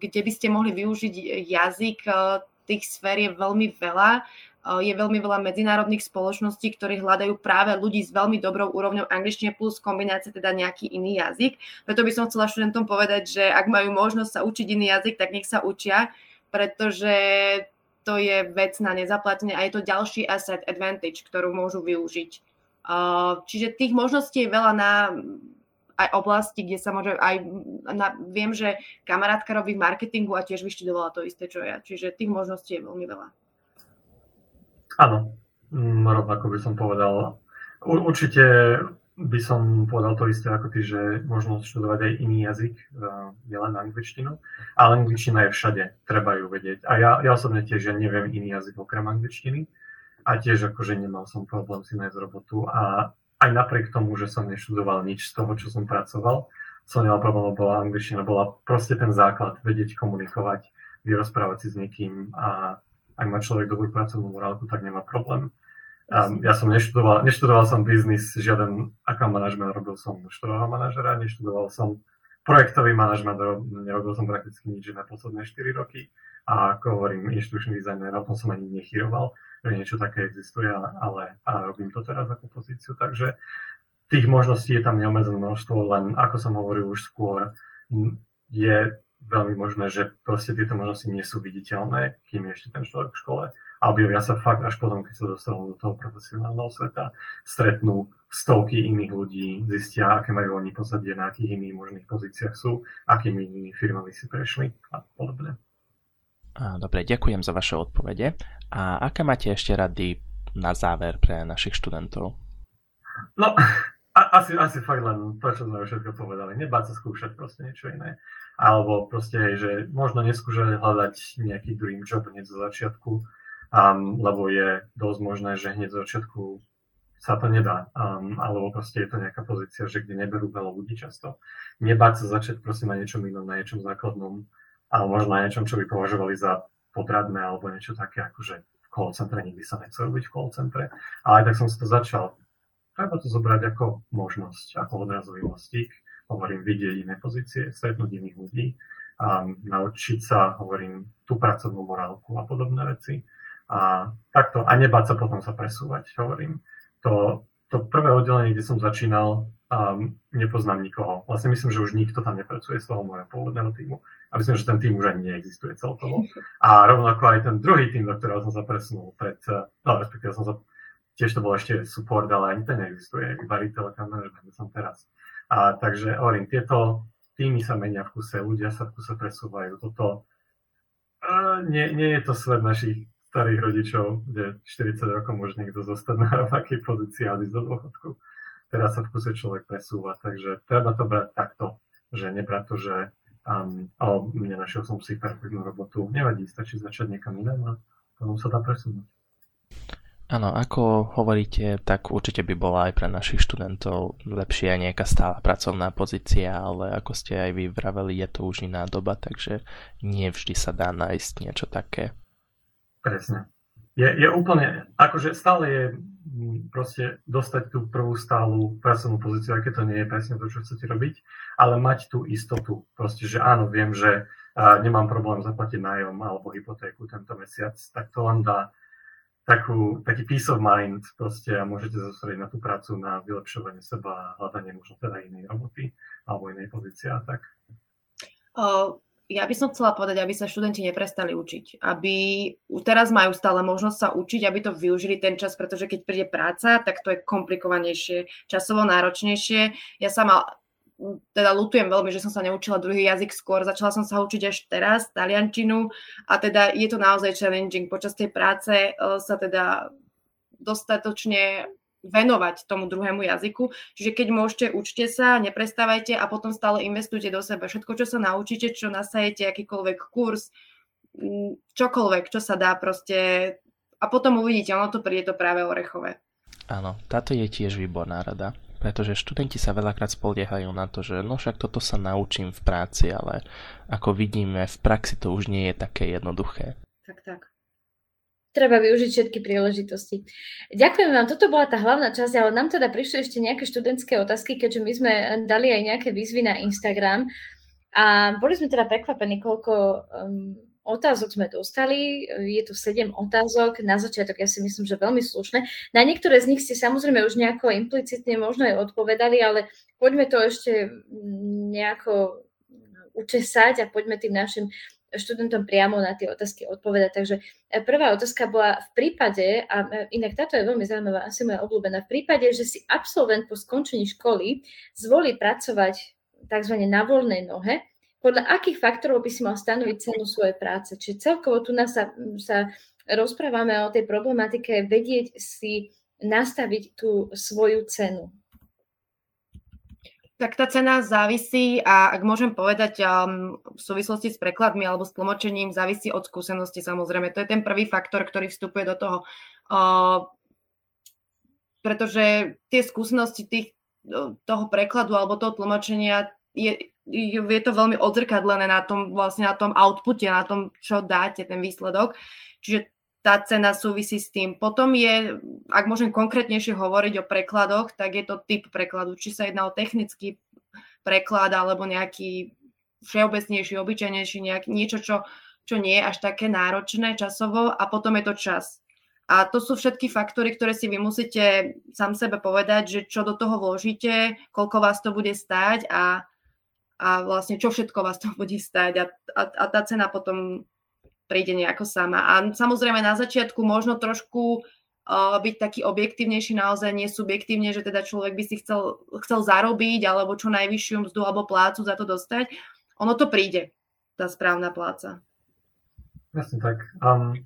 S1: kde by ste mohli využiť jazyk, eh, tých sfér je veľmi veľa. Eh, je veľmi veľa medzinárodných spoločností, ktorí hľadajú práve ľudí s veľmi dobrou úrovňou angličtiny plus kombinácie teda nejaký iný jazyk. Preto by som chcela študentom povedať, že ak majú možnosť sa učiť iný jazyk, tak nech sa učia, pretože to je vec na nezaplatenie a je to ďalší asset advantage, ktorú môžu využiť. Eh, čiže tých možností je veľa na aj oblasti, kde sa môže aj, na, viem, že kamarátka robí v marketingu a tiež vyštudovala to isté, čo ja. Čiže tých možností je veľmi veľa.
S2: Áno, mm, rovnako by som povedal. Určite by som povedal to isté ako ty, že možno študovať aj iný jazyk, e, nielen angličtinu, ale angličtina je všade, treba ju vedieť. A ja, ja osobne tiež ja neviem iný jazyk okrem angličtiny a tiež akože nemal som problém si nájsť robotu a aj napriek tomu, že som neštudoval nič z toho, čo som pracoval, som nemal problém, bola angličtina, bola proste ten základ, vedieť komunikovať, vyrozprávať si s niekým a ak má človek dobrú pracovnú morálku, tak nemá problém. Um, ja som neštudoval, neštudoval som biznis, žiaden aká manažment, robil som študového manažera, neštudoval som projektový manažment, nerobil som prakticky nič na posledné 4 roky a ako hovorím, inštručný dizajner, na tom som ani nechyroval že niečo také existuje, ale a robím to teraz ako pozíciu, takže tých možností je tam neobmedzené množstvo, len ako som hovoril už skôr, je veľmi možné, že proste tieto možnosti nie sú viditeľné, kým je ešte ten človek v škole a objavia sa fakt až potom, keď sa dostanú do toho profesionálneho sveta, stretnú stovky iných ľudí, zistia, aké majú oni pozadie, na akých iných možných pozíciách sú, akými inými firmami si prešli a podobne.
S5: Dobre, ďakujem za vaše odpovede. A aké máte ešte rady na záver pre našich študentov?
S2: No, a, asi, asi fakt len to, čo sme všetko povedali. Nebáť sa skúšať proste niečo iné. Alebo proste, že možno neskúšať hľadať nejaký dream job hneď zo začiatku, um, lebo je dosť možné, že hneď zo začiatku sa to nedá. Um, alebo proste je to nejaká pozícia, že kde neberú veľa ľudí často. Nebáť sa začať proste na niečom inom, na niečom základnom, ale možno aj niečom, čo by považovali za podradné alebo niečo také, ako že v call centre nikdy sa nechce robiť v call centre. Ale tak som si to začal. Treba to zobrať ako možnosť, ako odrazový mostík. Hovorím, vidieť iné pozície, stretnúť iných ľudí, a naučiť sa, hovorím, tú pracovnú morálku a podobné veci. A takto, a nebáť sa potom sa presúvať, hovorím. To, to prvé oddelenie, kde som začínal, um, nepoznám nikoho. Vlastne myslím, že už nikto tam nepracuje z toho môjho pôvodného týmu. A myslím, že ten tým už ani neexistuje celkovo. A rovnako aj ten druhý tým, do ktorého som sa presunul pred, no respektíve som sa, tiež to bol ešte support, ale ani ten neexistuje, iba retail account management som teraz. A takže hovorím, tieto týmy sa menia v kuse, ľudia sa v kuse presúvajú. Toto uh, nie, nie je to svet našich starých rodičov, kde 40 rokov môže niekto zostať na rovnakej pozícii a ísť do dôchodku. Teraz sa v kuse človek presúva, takže treba to brať takto, že nebrať to, že um, ale nenašiel som si perfektnú robotu. Nevadí, stačí začať niekam inám a potom sa dá presunúť.
S5: Áno, ako hovoríte, tak určite by bola aj pre našich študentov lepšia nejaká stála pracovná pozícia, ale ako ste aj vy vraveli, je to už iná doba, takže nie vždy sa dá nájsť niečo také.
S2: Presne. Je, je úplne, akože stále je proste dostať tú prvú stálu pracovnú pozíciu, aké to nie je presne to, čo chcete robiť, ale mať tú istotu. Proste, že áno, viem, že nemám problém zaplatiť nájom alebo hypotéku tento mesiac, tak to len dá takú, taký peace of mind proste a môžete zasústrediť na tú prácu, na vylepšovanie seba, hľadanie možno teda inej roboty alebo inej pozície a tak.
S1: Uh, ja by som chcela povedať, aby sa študenti neprestali učiť. Aby teraz majú stále možnosť sa učiť, aby to využili ten čas, pretože keď príde práca, tak to je komplikovanejšie, časovo náročnejšie. Ja sama teda lutujem veľmi, že som sa neučila druhý jazyk skôr, začala som sa učiť až teraz, taliančinu a teda je to naozaj challenging. Počas tej práce uh, sa teda dostatočne venovať tomu druhému jazyku. Čiže keď môžete, učte sa, neprestávajte a potom stále investujte do seba. Všetko, čo sa naučíte, čo nasajete, akýkoľvek kurz, čokoľvek, čo sa dá proste a potom uvidíte, ono to príde to práve orechové.
S5: Áno, táto je tiež výborná rada pretože študenti sa veľakrát spoliehajú na to, že no však toto sa naučím v práci, ale ako vidíme, v praxi to už nie je také jednoduché.
S1: Tak, tak.
S4: Treba využiť všetky príležitosti. Ďakujem vám, toto bola tá hlavná časť, ale nám teda prišli ešte nejaké študentské otázky, keďže my sme dali aj nejaké výzvy na Instagram a boli sme teda prekvapení, koľko um, otázok sme dostali, je tu 7 otázok, na začiatok ja si myslím, že veľmi slušné. Na niektoré z nich ste samozrejme už nejako implicitne možno aj odpovedali, ale poďme to ešte nejako učesať a poďme tým našim študentom priamo na tie otázky odpovedať. Takže e, prvá otázka bola v prípade, a e, inak táto je veľmi zaujímavá, asi moja obľúbená, v prípade, že si absolvent po skončení školy zvolí pracovať tzv. na voľnej nohe, podľa akých faktorov by si mal stanoviť cenu svojej práce. Čiže celkovo tu nás sa, sa rozprávame o tej problematike vedieť si nastaviť tú svoju cenu.
S1: Tak tá cena závisí a ak môžem povedať um, v súvislosti s prekladmi alebo s tlmočením, závisí od skúsenosti samozrejme. To je ten prvý faktor, ktorý vstupuje do toho. Uh, pretože tie skúsenosti tých, toho prekladu alebo toho tlmočenia je, je to veľmi odzrkadlené na tom, vlastne na tom outpute, na tom, čo dáte, ten výsledok. Čiže tá cena súvisí s tým. Potom je, ak môžem konkrétnejšie hovoriť o prekladoch, tak je to typ prekladu. Či sa jedná o technický preklad alebo nejaký všeobecnejší, obyčajnejší, nejak, niečo, čo, čo nie je až také náročné časovo a potom je to čas. A to sú všetky faktory, ktoré si vy musíte sám sebe povedať, že čo do toho vložíte, koľko vás to bude stáť a a vlastne čo všetko vás to bude stať a, a, a tá cena potom príde nejako sama. A samozrejme na začiatku možno trošku byť taký objektívnejší, naozaj nie subjektívne, že teda človek by si chcel, chcel zarobiť alebo čo najvyššiu mzdu alebo plácu za to dostať. Ono to príde, tá správna pláca.
S2: Jasne tak. Um,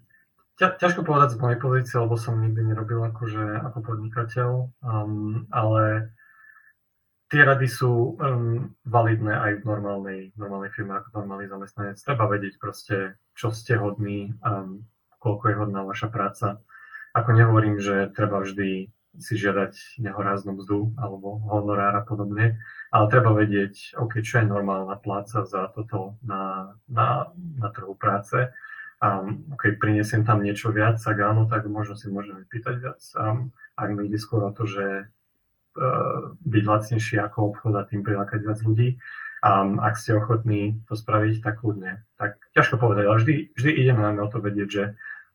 S2: ťa, ťažko povedať z mojej pozície, lebo som nikdy nerobil akože ako podnikateľ, um, ale tie rady sú um, validné aj v normálnej, normálnej firme ako normálny zamestnanec. Treba vedieť proste, čo ste hodní, um, koľko je hodná vaša práca. Ako nehovorím, že treba vždy si žiadať nehoráznú mzdu alebo honorár a podobne, ale treba vedieť, OK, čo je normálna pláca za toto na, na, na trhu práce. Um, OK, prinesiem tam niečo viac, ak áno, tak možno si môžeme pýtať viac. Um, ak mi ide skôr o to, že byť lacnejší ako obchod a tým prilákať viac ľudí. A ak ste ochotní to spraviť, tak kľudne. Tak ťažko povedať, ale vždy, vždy idem najmä o to vedieť, že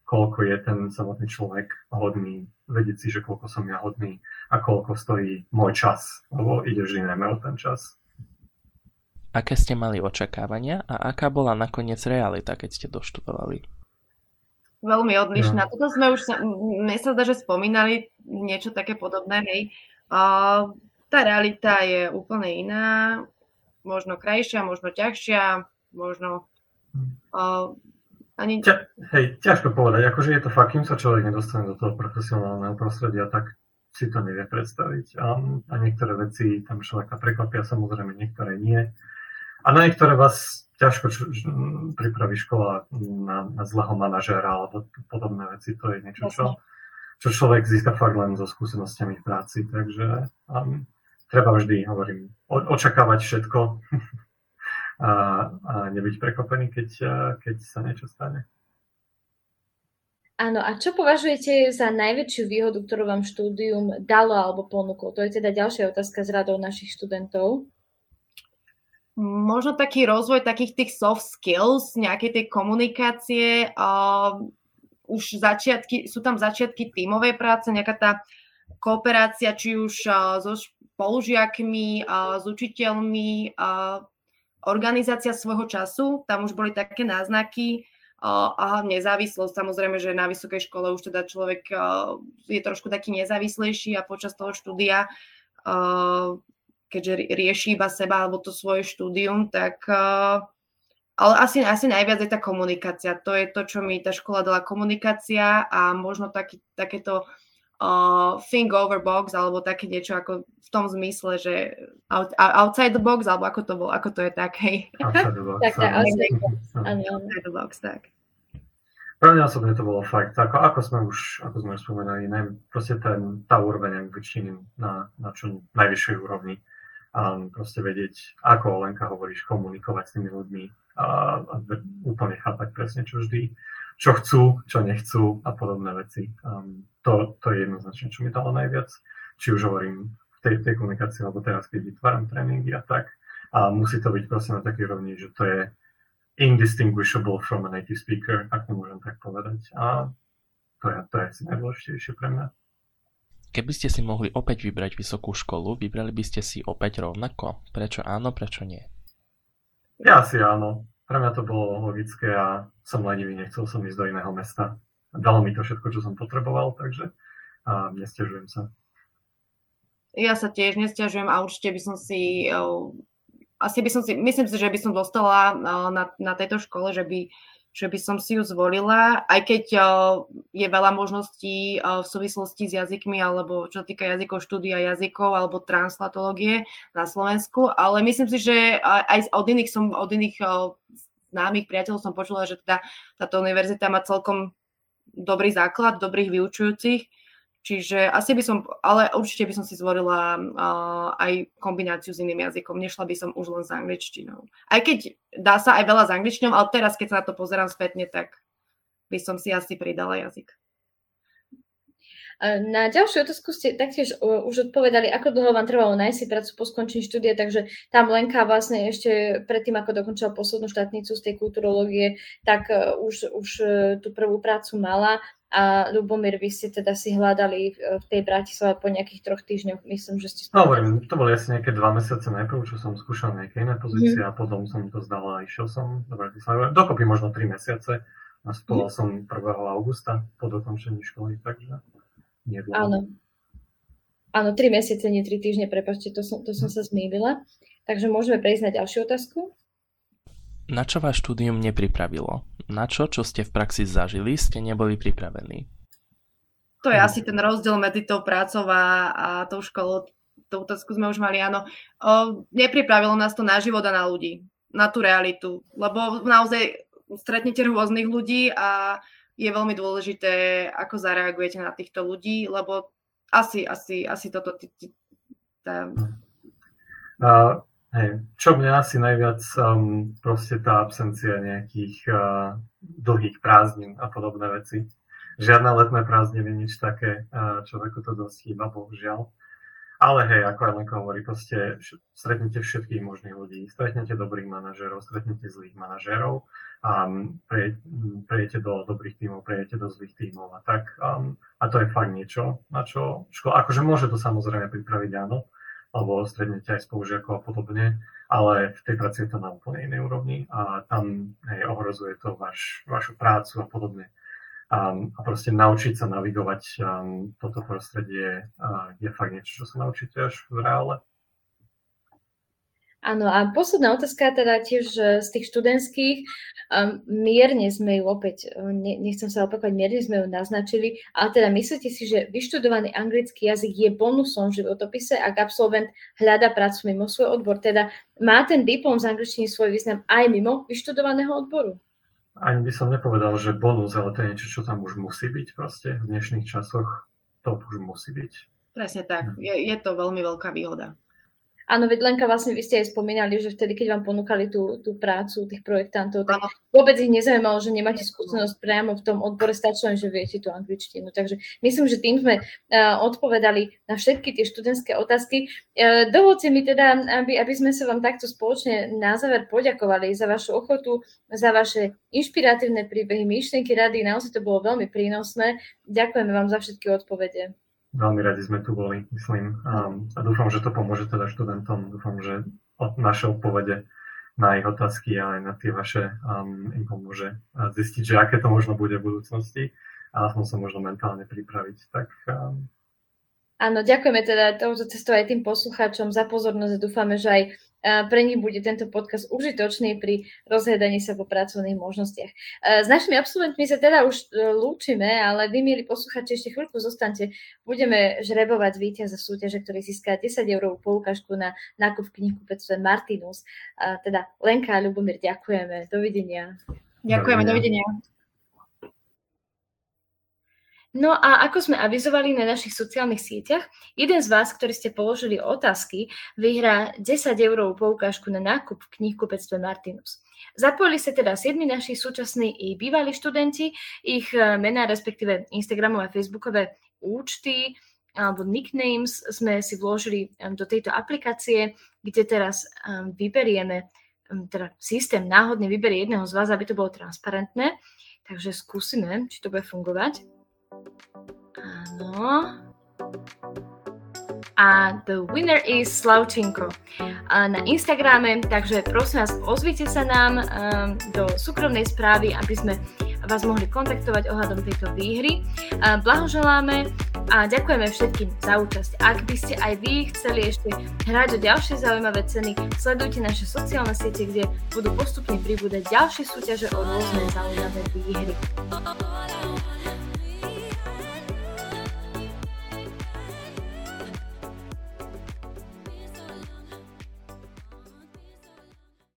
S2: koľko je ten samotný človek hodný, vedieť si, že koľko som ja hodný a koľko stojí môj čas, lebo ide vždy najmä o ten čas.
S5: Aké ste mali očakávania a aká bola nakoniec realita, keď ste doštudovali?
S1: Veľmi odlišná. No. Toto sme už, mne sa zdá, že spomínali niečo také podobné, hej. Tá realita je úplne iná, možno krajšia, možno ťažšia, možno...
S2: Ani... Ťa, hej, ťažko povedať, akože je to fakt, kým sa človek nedostane do toho profesionálneho prostredia, tak si to nevie predstaviť. A, a niektoré veci tam človeka prekvapia, samozrejme niektoré nie. A na niektoré vás ťažko č- pripraví škola na, na zlého manažéra alebo podobné veci. To je niečo, čo, čo človek získa fakt len so skúsenostiami v práci, takže um, treba vždy, hovorím, o, očakávať všetko a, a nebyť prekvapený, keď, keď sa niečo stane.
S4: Áno, a čo považujete za najväčšiu výhodu, ktorú vám štúdium dalo alebo ponúklo? To je teda ďalšia otázka z radou našich študentov.
S1: Možno taký rozvoj takých tých soft skills, nejakej tej komunikácie, už začiatky, sú tam začiatky tímovej práce, nejaká tá kooperácia, či už so spolužiakmi, s učiteľmi, organizácia svojho času, tam už boli také náznaky a nezávislosť. Samozrejme, že na vysokej škole už teda človek je trošku taký nezávislejší a počas toho štúdia keďže rieši iba seba alebo to svoje štúdium, tak ale asi, asi najviac je tá komunikácia. To je to, čo mi tá škola dala komunikácia a možno taký, takéto uh, think over box alebo také niečo ako v tom zmysle, že out, outside the box, alebo ako to bolo, ako to je tak, hej.
S2: Outside the box.
S4: tak, tak, outside the box.
S1: Outside the box, tak.
S2: Pre mňa osobne to bolo fakt, ako, ako sme už, ako sme už spomenali, ne, proste ten, tá úroveň angličtiny na, na čo najvyššej úrovni. Um, proste vedieť, ako Lenka hovoríš, komunikovať s tými ľuďmi, a, a úplne chápať presne, čo vždy, čo chcú, čo nechcú a podobné veci. Um, to, to je jednoznačne, čo mi dalo najviac. Či už hovorím v tej, tej komunikácii, alebo teraz, keď vytváram tréningy a tak. A musí to byť proste na takej rovni, že to je indistinguishable from a native speaker, ak to môžem tak povedať. A to je, to je asi najdôležitejšie pre mňa.
S5: Keby ste si mohli opäť vybrať vysokú školu, vybrali by ste si opäť rovnako? Prečo áno, prečo nie?
S2: Ja asi áno. Pre mňa to bolo logické a som lenivý, nechcel som ísť do iného mesta. Dalo mi to všetko, čo som potreboval, takže a nestiažujem sa.
S1: Ja sa tiež nestiažujem a určite by som si, asi by som si, myslím si, že by som dostala na, na tejto škole, že by že by som si ju zvolila, aj keď je veľa možností v súvislosti s jazykmi, alebo čo týka jazykov, štúdia jazykov, alebo translatológie na Slovensku, ale myslím si, že aj od iných, som, od iných známych priateľov som počula, že teda táto univerzita má celkom dobrý základ, dobrých vyučujúcich, Čiže asi by som, ale určite by som si zvolila uh, aj kombináciu s iným jazykom. Nešla by som už len s angličtinou. Aj keď dá sa aj veľa s angličtinou, ale teraz, keď sa na to pozerám spätne, tak by som si asi pridala jazyk.
S4: Na ďalšiu otázku ste taktiež už odpovedali, ako dlho vám trvalo nájsť si prácu po skončení štúdia, takže tam Lenka vlastne ešte predtým, ako dokončila poslednú štátnicu z tej kulturológie, tak už, už tú prvú prácu mala a Lubomír, vy ste teda si hľadali v tej Bratislave po nejakých troch týždňoch, myslím, že ste...
S2: No, hovorím, to boli asi nejaké dva mesiace najprv, čo som skúšal nejaké iné pozície mm. a potom som to zdal a išiel som do Bratislavy. Dokopy možno tri mesiace. Nastupoval mm. som 1. augusta po dokončení školy, takže nie
S4: Áno. Áno, tri mesiace, nie tri týždne, prepačte, to som, to som sa zmýlila. Takže môžeme prejsť na ďalšiu otázku.
S5: Na čo vás štúdium nepripravilo? Na čo, čo ste v praxi zažili, ste neboli pripravení?
S1: To je asi ten rozdiel medzi tou prácou a, a tou školou. Tú otázku sme už mali, áno. O, nepripravilo nás to na život a na ľudí, na tú realitu. Lebo naozaj stretnete rôznych ľudí a je veľmi dôležité, ako zareagujete na týchto ľudí, lebo asi, asi, asi toto... Tá...
S2: Uh, Hej, čo mňa asi najviac um, proste tá absencia nejakých uh, dlhých prázdnin a podobné veci. Žiadne letné prázdniny, nič také, uh, človeku to dosť chýba, bohužiaľ. Ale hej, ako aj Lenko hovorí, proste stretnete všetkých možných ľudí, stretnete dobrých manažerov, stretnete zlých manažerov, um, prejete do dobrých tímov, prejete do zlých tímov a tak. Um, a to je fakt niečo, na čo škola, akože môže to samozrejme pripraviť, áno, alebo stretnete aj spolužiakov a podobne, ale v tej práci je to na úplne inej úrovni a tam hej, ohrozuje to vaš, vašu prácu a podobne. Um, a proste naučiť sa navigovať um, toto prostredie uh, je fakt niečo, čo sa naučíte až v reále.
S4: Áno, a posledná otázka teda tiež z tých študentských. Um, mierne sme ju opäť, ne, nechcem sa opakovať, mierne sme ju naznačili, ale teda myslíte si, že vyštudovaný anglický jazyk je bonusom v životopise, ak absolvent hľada prácu mimo svoj odbor, teda má ten diplom z angličtiny svoj význam aj mimo vyštudovaného odboru?
S2: Ani by som nepovedal, že bonus, ale to je niečo, čo tam už musí byť proste. V dnešných časoch to už musí byť.
S1: Presne tak. Je, je to veľmi veľká výhoda.
S4: Áno, veď Lenka, vlastne vy ste aj spomínali, že vtedy, keď vám ponúkali tú, tú prácu tých projektantov, tak vôbec ich nezaujímalo, že nemáte skúsenosť priamo v tom odbore, stačí len, že viete tú angličtinu. Takže myslím, že tým sme uh, odpovedali na všetky tie študentské otázky. Uh, dovolte mi teda, aby, aby sme sa vám takto spoločne na záver poďakovali za vašu ochotu, za vaše inšpiratívne príbehy, myšlienky, rady. Naozaj to bolo veľmi prínosné. Ďakujeme vám za všetky odpovede.
S2: Veľmi radi sme tu boli, myslím. Um, a dúfam, že to pomôže teda študentom. Dúfam, že od naše odpovede na ich otázky a aj na tie vaše um, im pomôže zistiť, že aké to možno bude v budúcnosti a aspoň sa možno mentálne pripraviť. Tak um,
S4: Áno, ďakujeme teda touto cestou aj tým poslucháčom za pozornosť a dúfame, že aj pre nich bude tento podcast užitočný pri rozhľadaní sa po pracovných možnostiach. S našimi absolventmi sa teda už e, lúčime, ale vy, milí posluchači, ešte chvíľku zostaňte. Budeme žrebovať víťaza súťaže, ktorý získa 10 eurovú poukážku na nákup v knihkupectve Martinus. Teda Lenka a Ľubomír, ďakujeme. Dovidenia.
S1: Ďakujeme, dovidenia.
S4: No a ako sme avizovali na našich sociálnych sieťach, jeden z vás, ktorí ste položili otázky, vyhrá 10 eurovú poukážku na nákup v knihkupectve Martinus. Zapojili sa teda 7 naši súčasní i bývalí študenti, ich e, mená, respektíve Instagramové a Facebookové účty alebo nicknames sme si vložili do tejto aplikácie, kde teraz vyberieme, teda systém náhodne vyberie jedného z vás, aby to bolo transparentné. Takže skúsime, či to bude fungovať. Áno. A the winner is Slavčinko na Instagrame, takže prosím vás, ozvite sa nám um, do súkromnej správy, aby sme vás mohli kontaktovať ohľadom tejto výhry. Blahoželáme a ďakujeme všetkým za účasť. Ak by ste aj vy chceli ešte hrať o ďalšie zaujímavé ceny, sledujte naše sociálne siete, kde budú postupne pribúdať ďalšie súťaže o rôzne zaujímavé výhry.